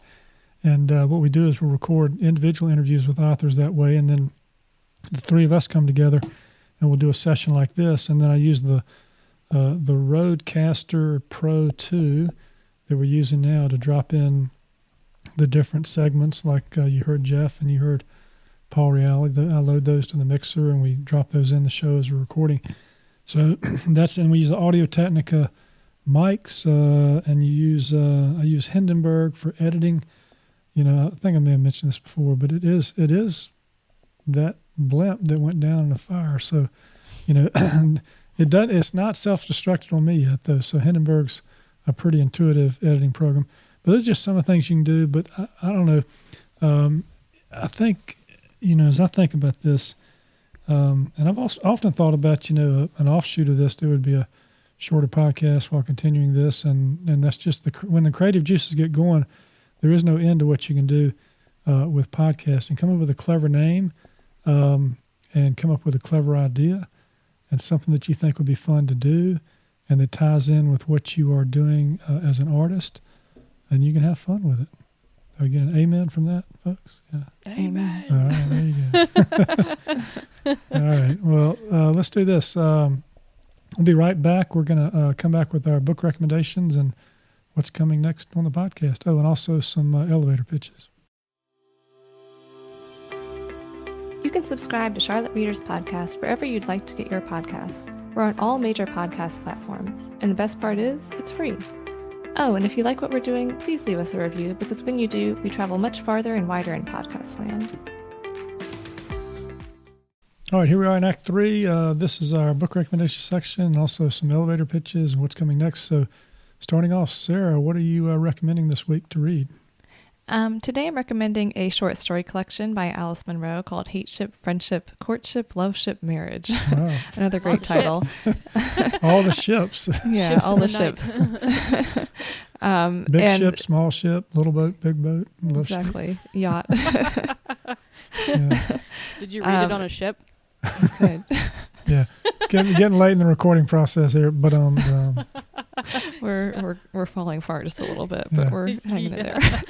Speaker 1: And uh, what we do is we'll record individual interviews with authors that way, and then the three of us come together and we'll do a session like this. And then I use the uh, the Rodecaster Pro 2 that we're using now to drop in the different segments, like uh, you heard Jeff and you heard Paul Reali. I load those to the mixer and we drop those in the show as we're recording. So that's and we use the Audio Technica mics, uh, and you use uh, I use Hindenburg for editing. You know, I think I may have mentioned this before, but it is it is that blimp that went down in a fire. So, you know, it does. It's not self-destructed on me yet, though. So Hindenburg's a pretty intuitive editing program. But those are just some of the things you can do. But I, I don't know. Um, I think, you know, as I think about this, um, and I've also often thought about, you know, an offshoot of this, there would be a shorter podcast while continuing this, and and that's just the when the creative juices get going, there is no end to what you can do uh, with podcasting. Come up with a clever name, um, and come up with a clever idea, and something that you think would be fun to do, and that ties in with what you are doing uh, as an artist, and you can have fun with it. Are you getting an amen from that, folks?
Speaker 3: Yeah. Amen.
Speaker 1: All right, there you go. All right. Well, uh, let's do this. Um, we'll be right back. We're going to uh, come back with our book recommendations and what's coming next on the podcast. Oh, and also some uh, elevator pitches.
Speaker 3: You can subscribe to Charlotte Readers Podcast wherever you'd like to get your podcasts. We're on all major podcast platforms, and the best part is, it's free. Oh, and if you like what we're doing, please leave us a review because when you do, we travel much farther and wider in podcast land.
Speaker 1: All right, here we are in Act Three. Uh, this is our book recommendation section, also some elevator pitches and what's coming next. So, starting off, Sarah, what are you uh, recommending this week to read?
Speaker 3: Um, today, I'm recommending a short story collection by Alice Munro called Hate Ship, Friendship, Courtship, Love Ship, Marriage. Wow. Another great title.
Speaker 1: all the ships.
Speaker 3: Yeah,
Speaker 4: ships
Speaker 3: all the, the ships.
Speaker 1: um, big ship, small ship, little boat, big boat.
Speaker 3: exactly. Ship. Yacht.
Speaker 4: yeah. Did you read um, it on a ship?
Speaker 3: Good.
Speaker 1: yeah, it's getting, getting late in the recording process here, but um, um
Speaker 3: we're we're we're falling apart just a little bit, but yeah. we're hanging yeah. in there.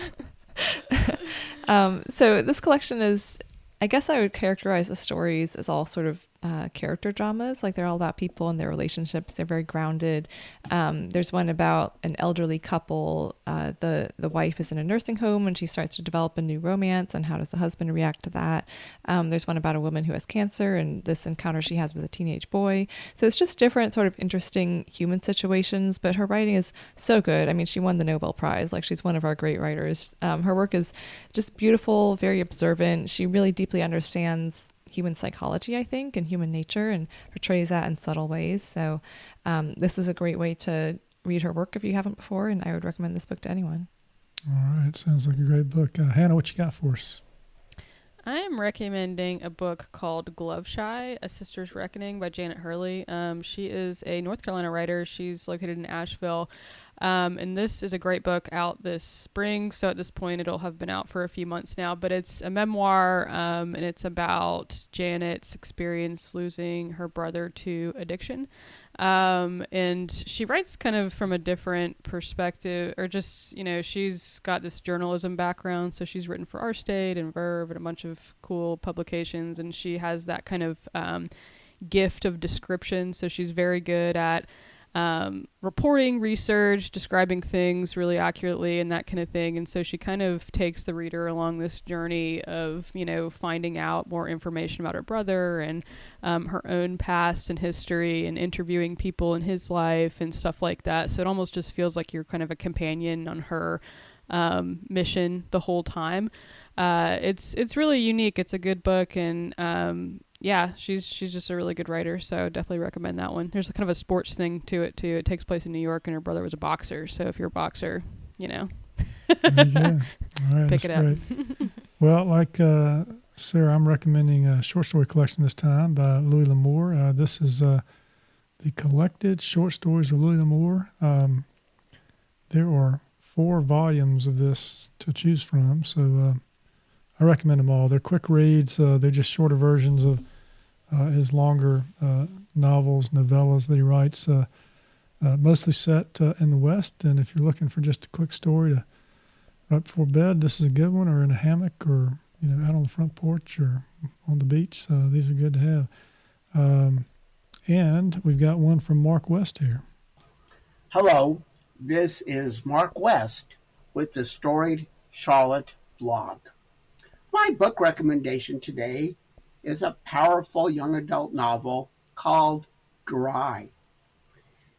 Speaker 3: um, so this collection is, I guess I would characterize the stories as all sort of uh, character dramas. Like they're all about people and their relationships. They're very grounded. Um, there's one about an elderly couple. Uh, the the wife is in a nursing home and she starts to develop a new romance. And how does the husband react to that? Um, there's one about a woman who has cancer and this encounter she has with a teenage boy. So it's just different sort of interesting human situations. But her writing is so good. I mean, she won the Nobel Prize. Like she's one of our great writers. Um, her work is just beautiful, very observant. She really deeply understands human psychology, I think, and human nature, and portrays that in subtle ways. So, um, this is a great way to read her work if you haven't before, and I would recommend this book to anyone.
Speaker 1: All right, sounds like a great book. Uh, Hannah, what you got for us?
Speaker 4: I am recommending a book called Glove Shy, A Sister's Reckoning by Janet Hurley. Um, she is a North Carolina writer. She's located in Asheville. Um, and this is a great book out this spring. So at this point, it'll have been out for a few months now. But it's a memoir, um, and it's about Janet's experience losing her brother to addiction. Um, and she writes kind of from a different perspective, or just, you know, she's got this journalism background. So she's written for Our State and Verve and a bunch of cool publications. And she has that kind of um, gift of description. So she's very good at um, reporting, research, describing things really accurately, and that kind of thing. And so she kind of takes the reader along this journey of, you know, finding out more information about her brother and um, her own past and history and interviewing people in his life and stuff like that. So it almost just feels like you're kind of a companion on her um, mission the whole time. Uh, it's it's really unique. It's a good book, and um, yeah, she's she's just a really good writer, so definitely recommend that one. There's a kind of a sports thing to it too. It takes place in New York, and her brother was a boxer, so if you're a boxer, you know,
Speaker 1: pick it up. well, like uh, Sarah, I'm recommending a short story collection this time by Louis L'Amour. Uh, this is uh, the collected short stories of Louis L'Amour. Um, there are four volumes of this to choose from, so uh, I recommend them all. They're quick reads. Uh, they're just shorter versions of uh, his longer uh, novels, novellas that he writes. mostly set in the West, and if you're looking for just a quick story to right before bed, this is a good one, or in a hammock, or you know, out on the front porch or on the beach. These are good to have. Um, and we've got one from Mark West here.
Speaker 8: Hello, this is Mark West with the Storied Charlotte blog. My book recommendation today is a powerful young adult novel called Dry.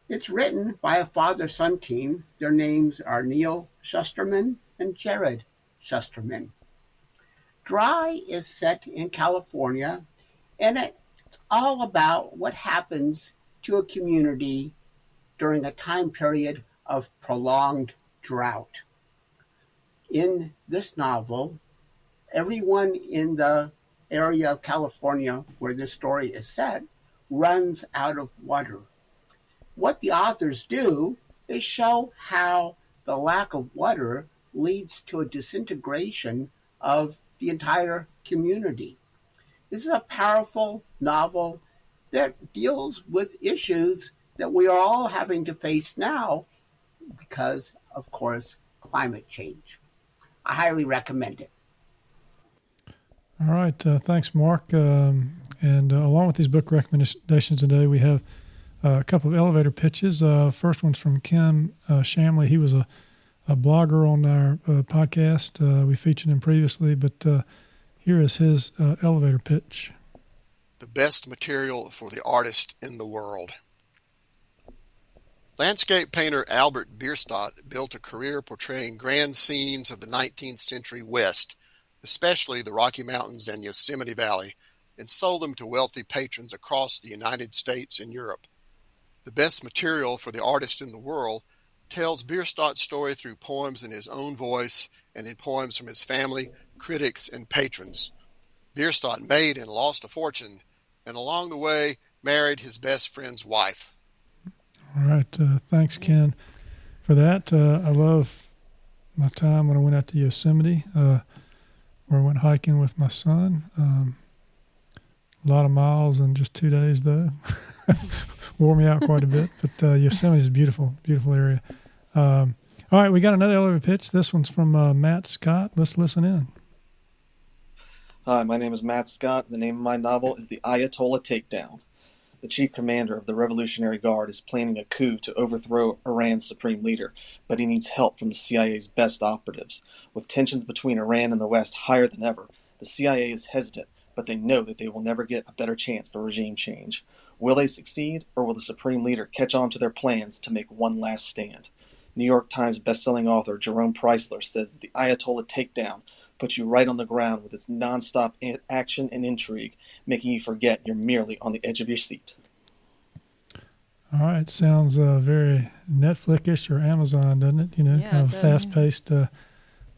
Speaker 8: It's written by a father son team. Their names are Neal Shusterman and Jarrod Shusterman. Dry is set in California, and it's all about what happens to a community during a time period of prolonged drought. In this novel, everyone in the area of California where this story is set runs out of water. What the authors do is show how the lack of water leads to a disintegration of the entire community. This is a powerful novel that deals with issues that we are all having to face now because, of course, climate change. I highly recommend it.
Speaker 1: All right. Uh, thanks, Mark. Um, and uh, along with these book recommendations today, we have uh, a couple of elevator pitches. Uh, first one's from Ken uh, Chamlee. He was a a blogger on our uh, podcast. We featured him previously, but here is his elevator pitch.
Speaker 9: The best material for the artist in the world. Landscape painter Albert Bierstadt built a career portraying grand scenes of the 19th century West, especially the Rocky Mountains and Yosemite Valley, and sold them to wealthy patrons across the United States and Europe. The best material for the artist in the world tells Bierstadt's story through poems in his own voice and in poems from his family, critics, and patrons. Bierstadt made and lost a fortune, and along the way married his best friend's wife.
Speaker 1: All right. Uh, thanks, Ken, for that. Uh, I love my time when I went out to Yosemite, uh, where I went hiking with my son. Um, a lot of miles in just two days, though. Wore me out quite a bit, but uh, Yosemite is a beautiful, beautiful area. Um, all right, we got another elevator pitch. This one's from uh, Matt Scott. Let's listen in.
Speaker 10: Hi, my name is Matt Scott. The name of my novel is The Ayatollah Takedown. The chief commander of the Revolutionary Guard is planning a coup to overthrow Iran's supreme leader, but he needs help from the CIA's best operatives. With tensions between Iran and the West higher than ever, the CIA is hesitant, but they know that they will never get a better chance for regime change. Will they succeed, or will the supreme leader catch on to their plans to make one last stand? New York Times bestselling author Jerome Preisler says that the Ayatollah takedown puts you right on the ground with its nonstop action and intrigue, making you forget you're merely on the edge of your seat.
Speaker 1: All right, sounds uh, very Netflix-ish or Amazon, doesn't it? You know,
Speaker 4: yeah,
Speaker 1: kind of fast-paced uh,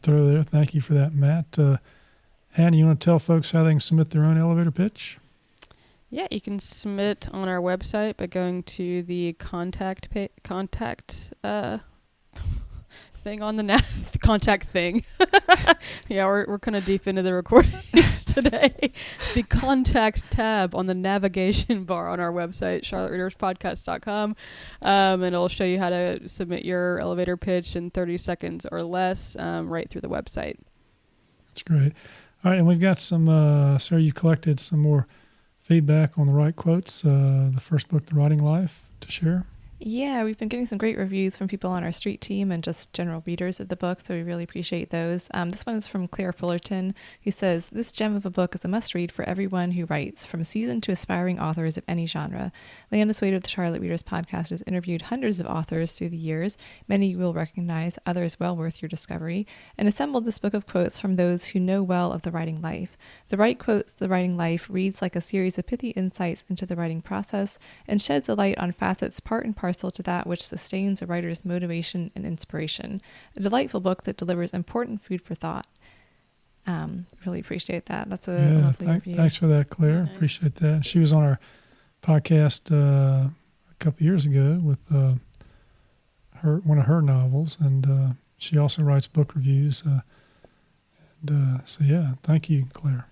Speaker 1: throw there. Thank you for that, Matt. Uh, Hannah, you want to tell folks how they can submit their own elevator pitch?
Speaker 4: Yeah, you can submit on our website by going to the contact pa- contact uh, thing on the na- contact thing. yeah, we're we're kind of deep into the recordings today. the contact tab on the navigation bar on our website, charlottereaderspodcast.com, um, and it'll show you how to submit your elevator pitch in 30 seconds or less, um, right through the website.
Speaker 1: That's great. All right, and we've got some. Uh, sir, you collected some more feedback on the Write Quotes. Uh, the first book, The Writing Life, to share.
Speaker 3: Yeah, we've been getting some great reviews from people on our street team and just general readers of the book, so we really appreciate those. Um, this one is from Claire Fullerton, who says This gem of a book is a must read for everyone who writes, from seasoned to aspiring authors of any genre. Landis Wade of the Charlotte Readers podcast has interviewed hundreds of authors through the years, many you will recognize, others well worth your discovery, and assembled this book of quotes from those who know well of the writing life. The Write Quotes, The Writing Life, reads like a series of pithy insights into the writing process and sheds a light on facets part and parcel parcel to that which sustains a writer's motivation and inspiration, a delightful book that delivers important food for thought. Um, really appreciate that. That's a
Speaker 1: yeah,
Speaker 3: lovely
Speaker 1: thank-
Speaker 3: review.
Speaker 1: thanks for that, Claire.
Speaker 4: Nice.
Speaker 1: Appreciate that. She was on our podcast uh, a couple years ago with uh, her one of her novels, and uh, she also writes book reviews. Uh, and uh, so, yeah, thank you, Claire.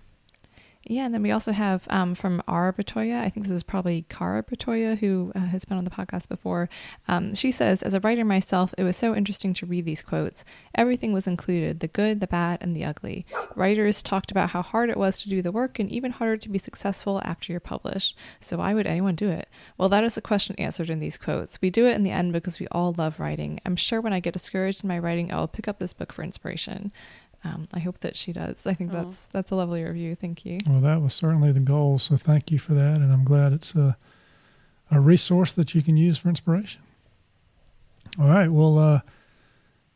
Speaker 3: Yeah, and then we also have um, from Ara Bertoya. I think this is probably Cara Bertoya, who uh, has been on the podcast before. Um, she says, As a writer myself, it was so interesting to read these quotes. Everything was included the good, the bad, and the ugly. Writers talked about how hard it was to do the work and even harder to be successful after you're published. So, why would anyone do it? Well, that is the question answered in these quotes. We do it in the end because we all love writing. I'm sure when I get discouraged in my writing, I will pick up this book for inspiration. Um, I hope that she does. I think
Speaker 4: Aw.
Speaker 3: that's that's a lovely review. Thank you.
Speaker 1: Well, that was certainly the goal. So, thank you for that. And I'm glad it's a, a resource that you can use for inspiration. All right. Well, uh,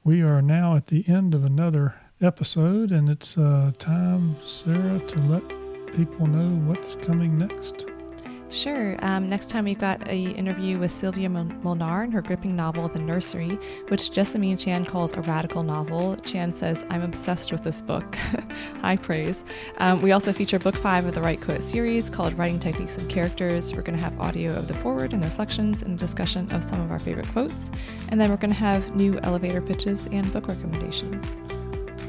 Speaker 1: we are now at the end of another episode, and it's uh, time, Sarah, to let people know what's coming next.
Speaker 3: Sure. Um, next time we've got a interview with Szilvia Mil- Molnar and her gripping novel The Nursery, which Jessamine Chan calls a radical novel. Chan says, I'm obsessed with this book. High praise. Um, we also feature book five of the Write Quote series called Writing Techniques and Characters. We're going to have audio of the forward and the reflections and discussion of some of our favorite quotes. And then we're going to have new elevator pitches and book recommendations.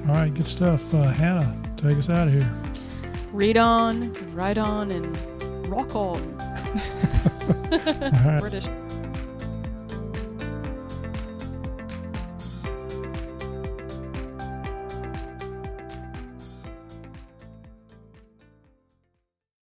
Speaker 1: All right. Good stuff. Uh, Hannah, take us out of here.
Speaker 4: Read on, write on, and rock on. British.